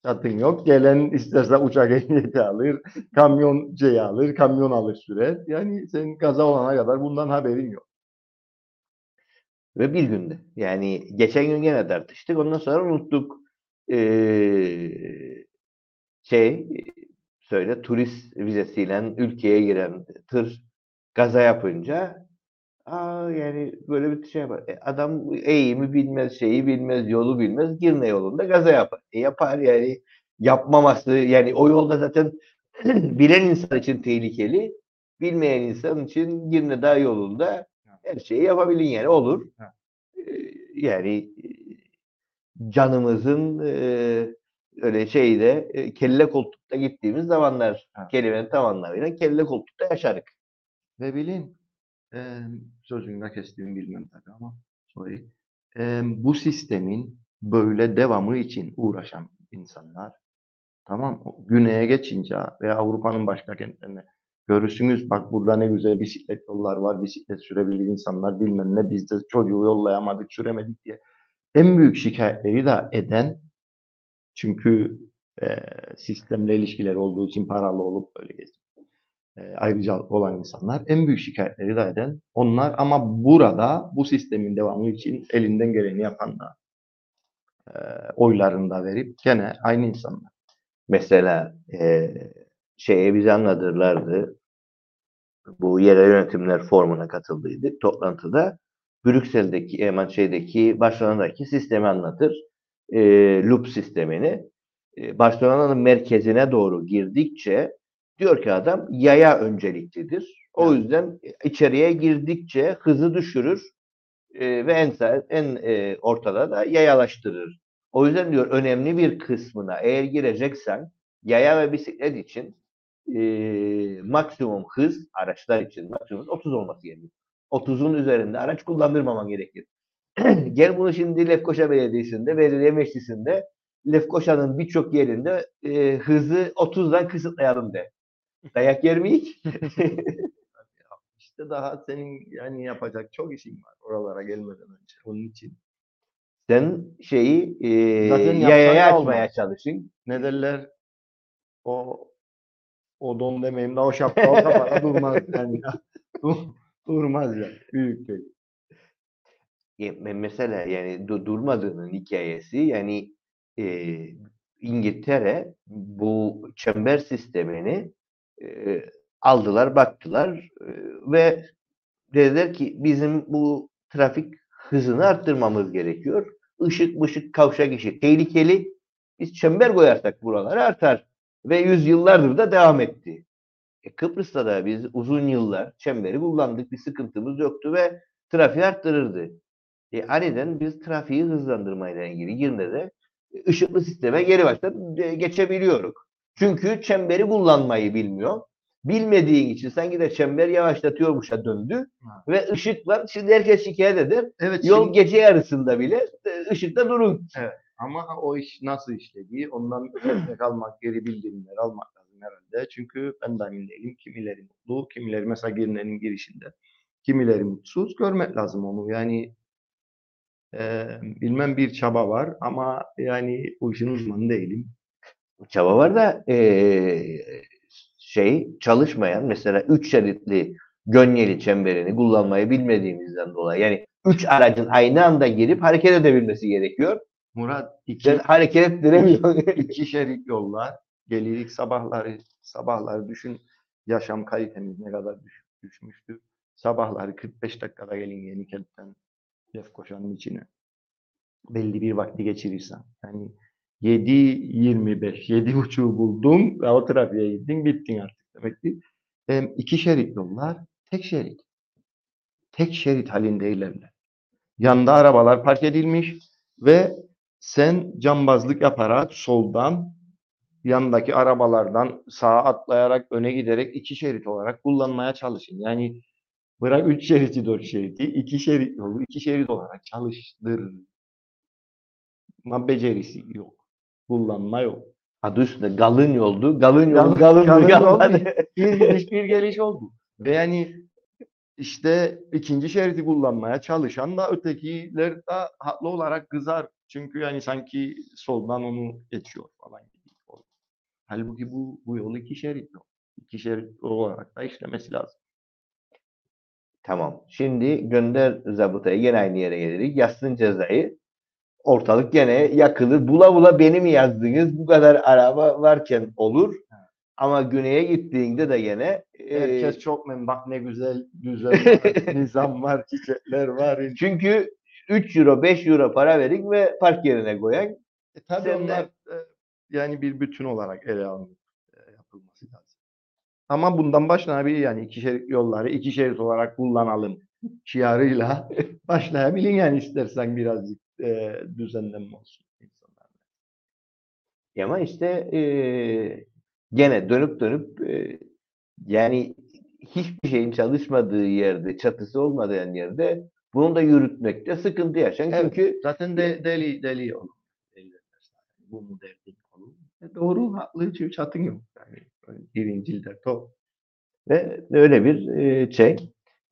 Çatın yok. Gelen isterse uçak (laughs) ehliyeti alır, kamyon şey alır, kamyon alır sürer. Yani senin kaza olana kadar bundan haberin yok. Ve bir günde. Yani geçen gün gene tartıştık. Ondan sonra unuttuk. Ee, şey söyle turist vizesiyle ülkeye giren tır gaza yapınca aa, yani böyle bir şey yapar. E, adam eğimi bilmez, şeyi bilmez, yolu bilmez. Girne yolunda gaza yapar. E, yapar yani. Yapmaması yani o yolda zaten (clears throat) bilen insan için tehlikeli. Bilmeyen insan için Girne Dağ yolunda her şeyi yapabilin yani olur. Yani canımızın e, öyle şeyde e, kelle koltukta gittiğimiz zamanlar Ha. kelimenin tam anlamıyla kelle koltukta yaşarık. Ve bilin, eee sözünü kestiğimi bilmem tabii ama sorry. Eee, bu sistemin böyle devamı için uğraşan insanlar tamam güneye geçince veya Avrupa'nın başka kentlerine görürsünüz bak burada ne güzel bisiklet yollar var, bisiklet sürebilir insanlar bilmem ne biz de çocuğu yollayamadık, süremedik diye. En büyük şikayetleri de eden çünkü eee, sistemle ilişkileri olduğu için paralı olup böyle geziyor e, ayrıcalıklı olan insanlar en büyük şikayetleri eden onlar ama burada bu sistemin devamı için elinden geleni yapan da e, oylarını da verip gene aynı insanlar. Mesela e, şeye bizi anlatırlardı. Bu yerel yönetimler forumuna katıldıydık. Toplantıda Brüksel'deki, hemen şeydeki, Barcelona'daki sistemi anlatır. E, loop sistemini. E, Barcelona'nın merkezine doğru girdikçe diyor ki adam yaya önceliklidir. O Evet. yüzden içeriye girdikçe hızı düşürür e, ve en, en e, ortada da yayalaştırır. O yüzden diyor önemli bir kısmına eğer gireceksen yaya ve bisiklet için e, maksimum hız araçlar için maksimum hız 30 olması gerekiyor. 30'un üzerinde araç kullandırmaman gerekir. (clears throat) Gel bunu şimdi Lefkoşa Belediyesi'nde, belediye meclisinde Lefkoşa'nın birçok yerinde e, hızı 30'dan kısıtlayalım de. Dayak yer miyiz? (laughs) İşte daha senin yani yapacak çok işin var oralara gelmeden önce. Onun için Sen şeyi e, yayaya açmaya olmaz? çalışın. ne derler o o don demeyeyim de o şapka o kafada durmaz yani. (laughs) Dur- durmaz ya. Büyük şey. Mesela yani durmadığının hikayesi yani e, İngiltere bu çember sistemini e, aldılar, baktılar e, ve dediler ki bizim bu trafik hızını arttırmamız gerekiyor. Işık mışık kavşak işi tehlikeli. Biz çember koyarsak buralara artar. Ve yüzyıllardır da devam etti. E, Kıbrıs'ta da biz uzun yıllar çemberi kullandık. Bir sıkıntımız yoktu ve trafiği arttırırdı. E, aniden biz trafiği hızlandırmayla ilgili yine de ışıklı sisteme geri baştan geçebiliyoruz. Çünkü çemberi kullanmayı bilmiyor. Bilmediğin için sanki de çember yavaşlatıyormuşa döndü. Ha. Ve ışıklar şimdi herkes şikayet eder. Evet, Yol şimdi... gece yarısında bile e, ışıkta durun. Evet. Ama o iş nasıl işlediği ondan (clears throat) örnek almak, geri bildirimler almak lazım herhalde. Çünkü ben de emin değilim. Kimileri mutlu, kimileri mesela girinenin girişinde. Kimileri mutsuz. Görmek lazım onu. Yani e, bilmem bir çaba var ama yani bu işin uzmanı değilim. Çaba var da e, şey çalışmayan mesela üç şeritli gönyeli çemberini kullanmayı bilmediğimizden dolayı yani üç aracın aynı anda girip hareket edebilmesi gerekiyor. Murat iki, ben hareket ettiremiyor. (laughs) iki şerit yollar gelirik sabahları sabahları düşün yaşam kalitemiz ne kadar düş, düşmüştü. Sabahları 45 dakikada gelin yeni kentten Lefkoşa'nın içine. Belli bir vakti geçirirsen. Yani 7.25, 7.30'u buldum ve o trafiğe gittin, bittin artık demektir. E, iki şerit yollar, tek şerit. Tek şerit halinde ilerler. Yanda arabalar park edilmiş ve sen cambazlık yaparak soldan yandaki arabalardan sağa atlayarak öne giderek iki şerit olarak kullanmaya çalışın. Yani bırak üç şeriti dört şeriti iki şerit yolu iki şerit olarak çalıştır. Ama becerisi yok kullanma yok. Adı üstünde galın yoldu. Galın yol, galın, galın, galın yol. bir gidiş bir geliş oldu. Ve yani işte ikinci şeridi kullanmaya çalışan da ötekiler de haklı olarak kızar. Çünkü yani sanki soldan onu geçiyor falan gibi. Halbuki bu, bu yol iki şerit yol. İki şerit olarak da işlemesi lazım. Tamam. Şimdi gönder zabıtaya gene aynı yere gelirik. Yazsın cezayı ortalık gene yakılır. Bula bula beni mi yazdınız? Bu kadar araba varken olur. Ama güneye gittiğinde de gene e, herkes e, çok memnun. Bak ne güzel düzen (laughs) var, nizam var, çiçekler var. Çünkü 3 euro, 5 euro para verin ve park yerine koyan. E, tabii onlar de, yani bir bütün olarak ele lazım. Ama bundan başlayabilir yani iki şerit yolları iki şerit olarak kullanalım şiarıyla (laughs) başlayabilin yani istersen birazcık e, düzenlenme olsun insanlarda. Ama işte e, gene dönüp dönüp e, yani hiçbir şeyin çalışmadığı yerde, çatısı olmadığı yerde bunu da yürütmekte sıkıntı yaşayan. Evet, Çünkü zaten de, deli deli olur. Bu mu derdin. E doğru, haklı çünkü çatın yok. Yani birinci dert o. Ve öyle bir e, şey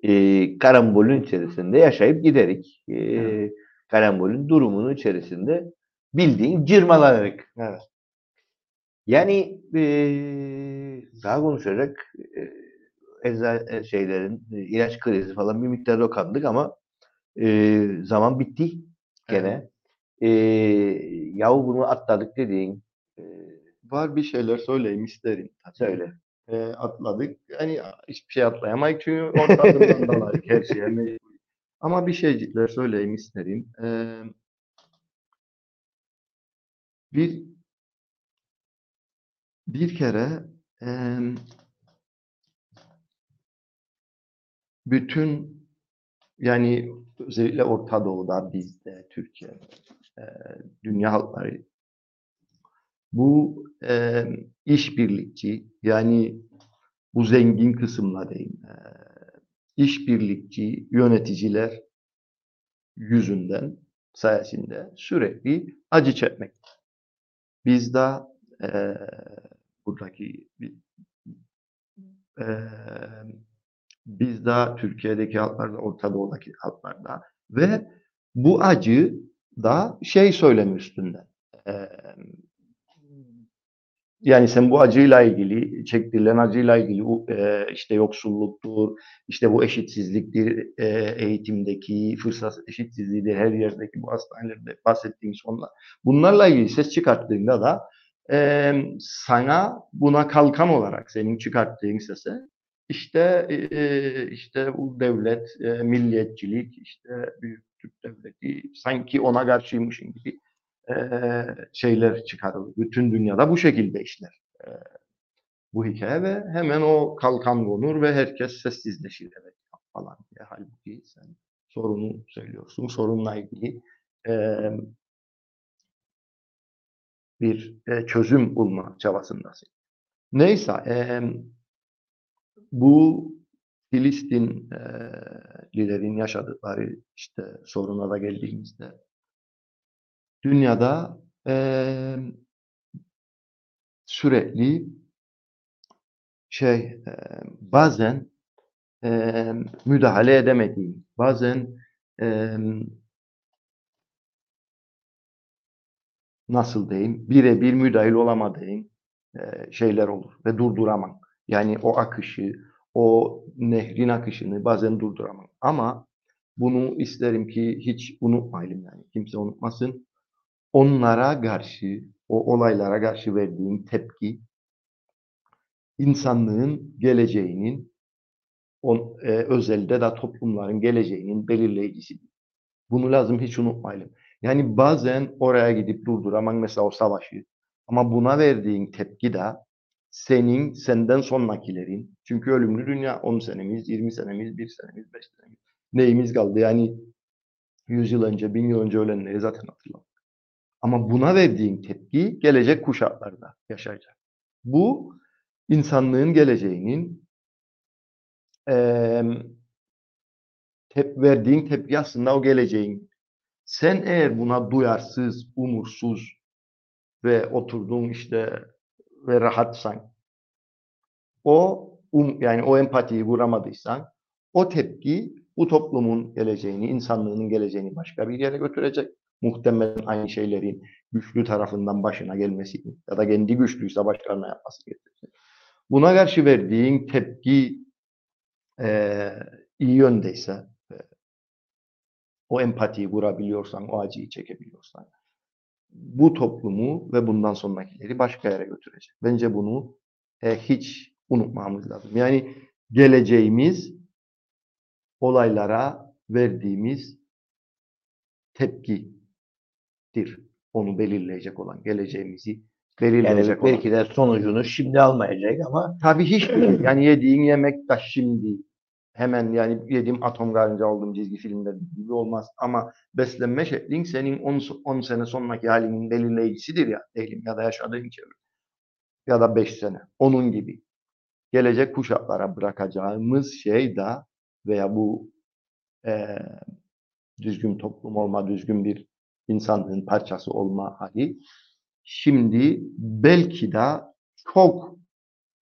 e, karambolün içerisinde yaşayıp giderik. E, evet karambolün durumunun içerisinde bildiğin cırmalanarak. Evet. Yani e, daha konuşacak e, ecza şeylerin e, ilaç krizi falan bir miktar dokandık ama e, zaman bitti gene. Evet. E, yahu bunu atladık dediğin e, var bir şeyler söyleyeyim isterim. Söyle. E, atladık. Yani hiçbir şey atlayamayız çünkü (laughs) ortalığından dolayı her şeye ama bir şeycikler söyleyeyim isterim. Ee, bir bir kere e, bütün yani özellikle Orta Doğu'da bizde, Türkiye'de, e, dünya halkları bu e, işbirlikçi yani bu zengin kısımla diyeyim, e, işbirlikçi yöneticiler yüzünden sayesinde sürekli acı çekmek. Biz de e, buradaki e, biz de Türkiye'deki halklarda, Orta Doğu'daki halklarda ve bu acı da şey söylemi üstünde. E, yani sen bu acıyla ilgili, çektirilen acıyla ilgili e, işte yoksulluktur, işte bu eşitsizliktir, e, eğitimdeki fırsat eşitsizliğidir, her yerdeki bu hastanelerde bahsettiğimiz konular. Bunlarla ilgili ses çıkarttığında da e, sana buna kalkan olarak senin çıkarttığın sese işte e, işte bu devlet, e, milliyetçilik, işte büyük Türk devleti sanki ona karşıymışın gibi şeyler çıkarılır. Bütün dünyada bu şekilde işler bu hikaye ve hemen o kalkan konur ve herkes sessizleşir evet falan diye. Halbuki sen sorunu söylüyorsun. Sorunla ilgili bir çözüm bulma çabasındasın. Neyse e, bu Filistinlilerin yaşadıkları işte soruna da geldiğimizde dünyada e, sürekli şey e, bazen e, müdahale edemediğim, bazen e, nasıl diyeyim, birebir müdahil olamadığım e, şeyler olur ve durduramam. Yani o akışı, o nehrin akışını bazen durduramam. Ama bunu isterim ki hiç unutmayalım yani. Kimse unutmasın onlara karşı, o olaylara karşı verdiğin tepki insanlığın geleceğinin on, e, özelde de toplumların geleceğinin belirleyicisidir. Bunu lazım hiç unutmayalım. Yani bazen oraya gidip durduramak mesela o savaşı ama buna verdiğin tepki de senin, senden sonrakilerin çünkü ölümlü dünya 10 senemiz, 20 senemiz, 1 senemiz, 5 senemiz neyimiz kaldı? Yani 100 yıl önce, 1000 yıl önce ölenleri zaten hatırlamam. Ama buna verdiğin tepki gelecek kuşaklarda yaşayacak. Bu insanlığın geleceğinin e, tep verdiğin tepki aslında o geleceğin. Sen eğer buna duyarsız, umursuz ve oturdun işte ve rahatsan o um, yani o empatiyi vuramadıysan o tepki bu toplumun geleceğini, insanlığının geleceğini başka bir yere götürecek muhtemelen aynı şeylerin güçlü tarafından başına gelmesi ya da kendi güçlüyse başkalarına yapması gerekecek. Buna karşı verdiğin tepki e, iyi yöndeyse, e, o empatiyi kurabiliyorsan, o acıyı çekebiliyorsan, bu toplumu ve bundan sonrakileri başka yere götürecek. Bence bunu e, hiç unutmamız lazım. Yani geleceğimiz olaylara verdiğimiz tepki dir onu belirleyecek olan geleceğimizi belirleyecek yani belki olan. de sonucunu şimdi almayacak ama tabii hiç (clears throat) yani yediğin yemek de şimdi hemen yani yediğim atom karınca olduğum çizgi filmde gibi olmaz. Ama beslenme şeklin senin 10, 10 sene sonraki halinin belirleyicisidir ya diyelim. Ya da yaşadığın çevre. Ya da 5 sene. Onun gibi. Gelecek kuşaklara bırakacağımız şey de veya bu e, düzgün toplum olma, düzgün bir insanlığın parçası olma hali şimdi belki de çok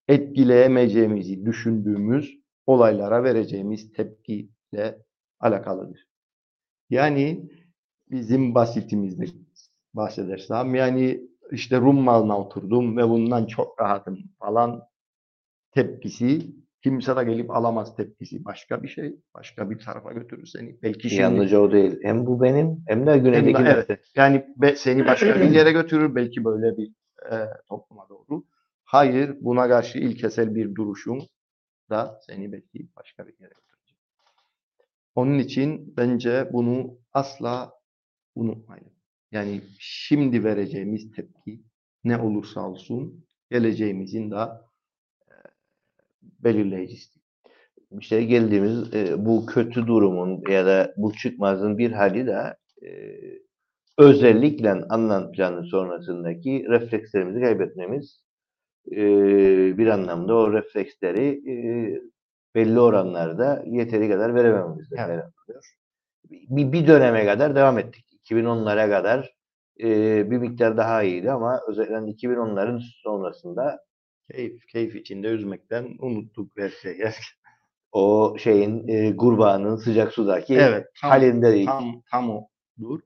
etkileyemeyeceğimizi düşündüğümüz olaylara vereceğimiz tepkiyle alakalıdır. Yani bizim basitimizde bahsedersem yani işte Rum malına oturdum ve bundan çok rahatım falan tepkisi Kimse de gelip alamaz tepkisi. Başka bir şey. Başka bir tarafa götürür seni. Belki şimdi... Yalnızca o değil. Hem bu benim hem de güneydeki hem de, evet. Yani be, seni başka bir (clears throat) yere götürür. Belki böyle bir e, topluma doğru. Hayır. Buna karşı ilkesel bir duruşun da seni belki başka bir yere götürecek. Onun için bence bunu asla unutmayın. Yani şimdi vereceğimiz tepki ne olursa olsun geleceğimizin de belirleyicisi. İşte geldiğimiz e, bu kötü durumun ya da bu çıkmazın bir hali de e, özellikle anlam planı sonrasındaki reflekslerimizi kaybetmemiz e, bir anlamda o refleksleri e, belli oranlarda yeteri kadar veremememizden evet. kaynaklanıyor. Bir, bir döneme kadar devam ettik. 2010'lara kadar e, bir miktar daha iyiydi ama özellikle 2010'ların sonrasında Keyif, keyif içinde yüzmekten unuttuk her şeyi. (laughs) o şeyin e, gurbağanın sıcak sudaki evet, tam, halinde değil. Tam, tam o. Dur.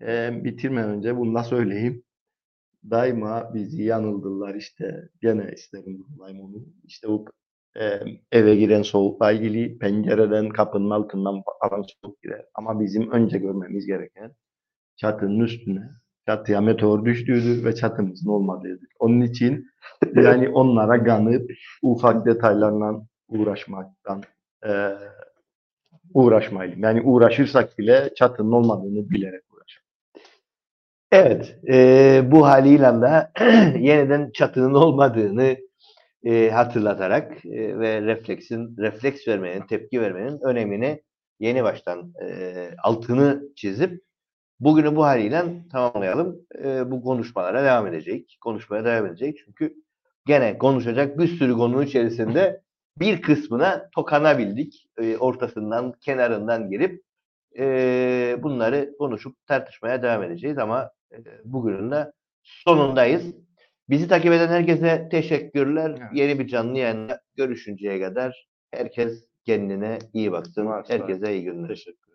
Ee, bitirmeden önce bunu da söyleyeyim. daima bizi yanıldılar işte. Gene isterim vurgulayayım onu. İşte o e, eve giren soğukla ilgili pencereden kapının altından falan soğuk girer. Ama bizim önce görmemiz gereken çatının üstüne çatıya meteor düştüğüdür ve çatımızın olmadığıdır. Onun için yani onlara kanıp ufak detaylarla uğraşmaktan e, uğraşmayalım. Yani uğraşırsak bile çatının olmadığını bilerek uğraşalım. Evet, e, bu haliyle de (clears throat) yeniden çatının olmadığını e, hatırlatarak e, ve refleksin, refleks vermenin, tepki vermenin önemini yeni baştan e, altını çizip bugünü bu haliyle tamamlayalım. E, bu konuşmalara devam edecek. Konuşmaya devam edecek. Çünkü gene konuşacak bir sürü konunun içerisinde (laughs) bir kısmına tokanabildik. E, ortasından, kenarından girip e, bunları konuşup tartışmaya devam edeceğiz ama e, bugünün de sonundayız. Bizi takip eden herkese teşekkürler. Evet. Yeni bir canlı yayında görüşünceye kadar herkes kendine iyi baksın. Herkese iyi günler. Teşekkür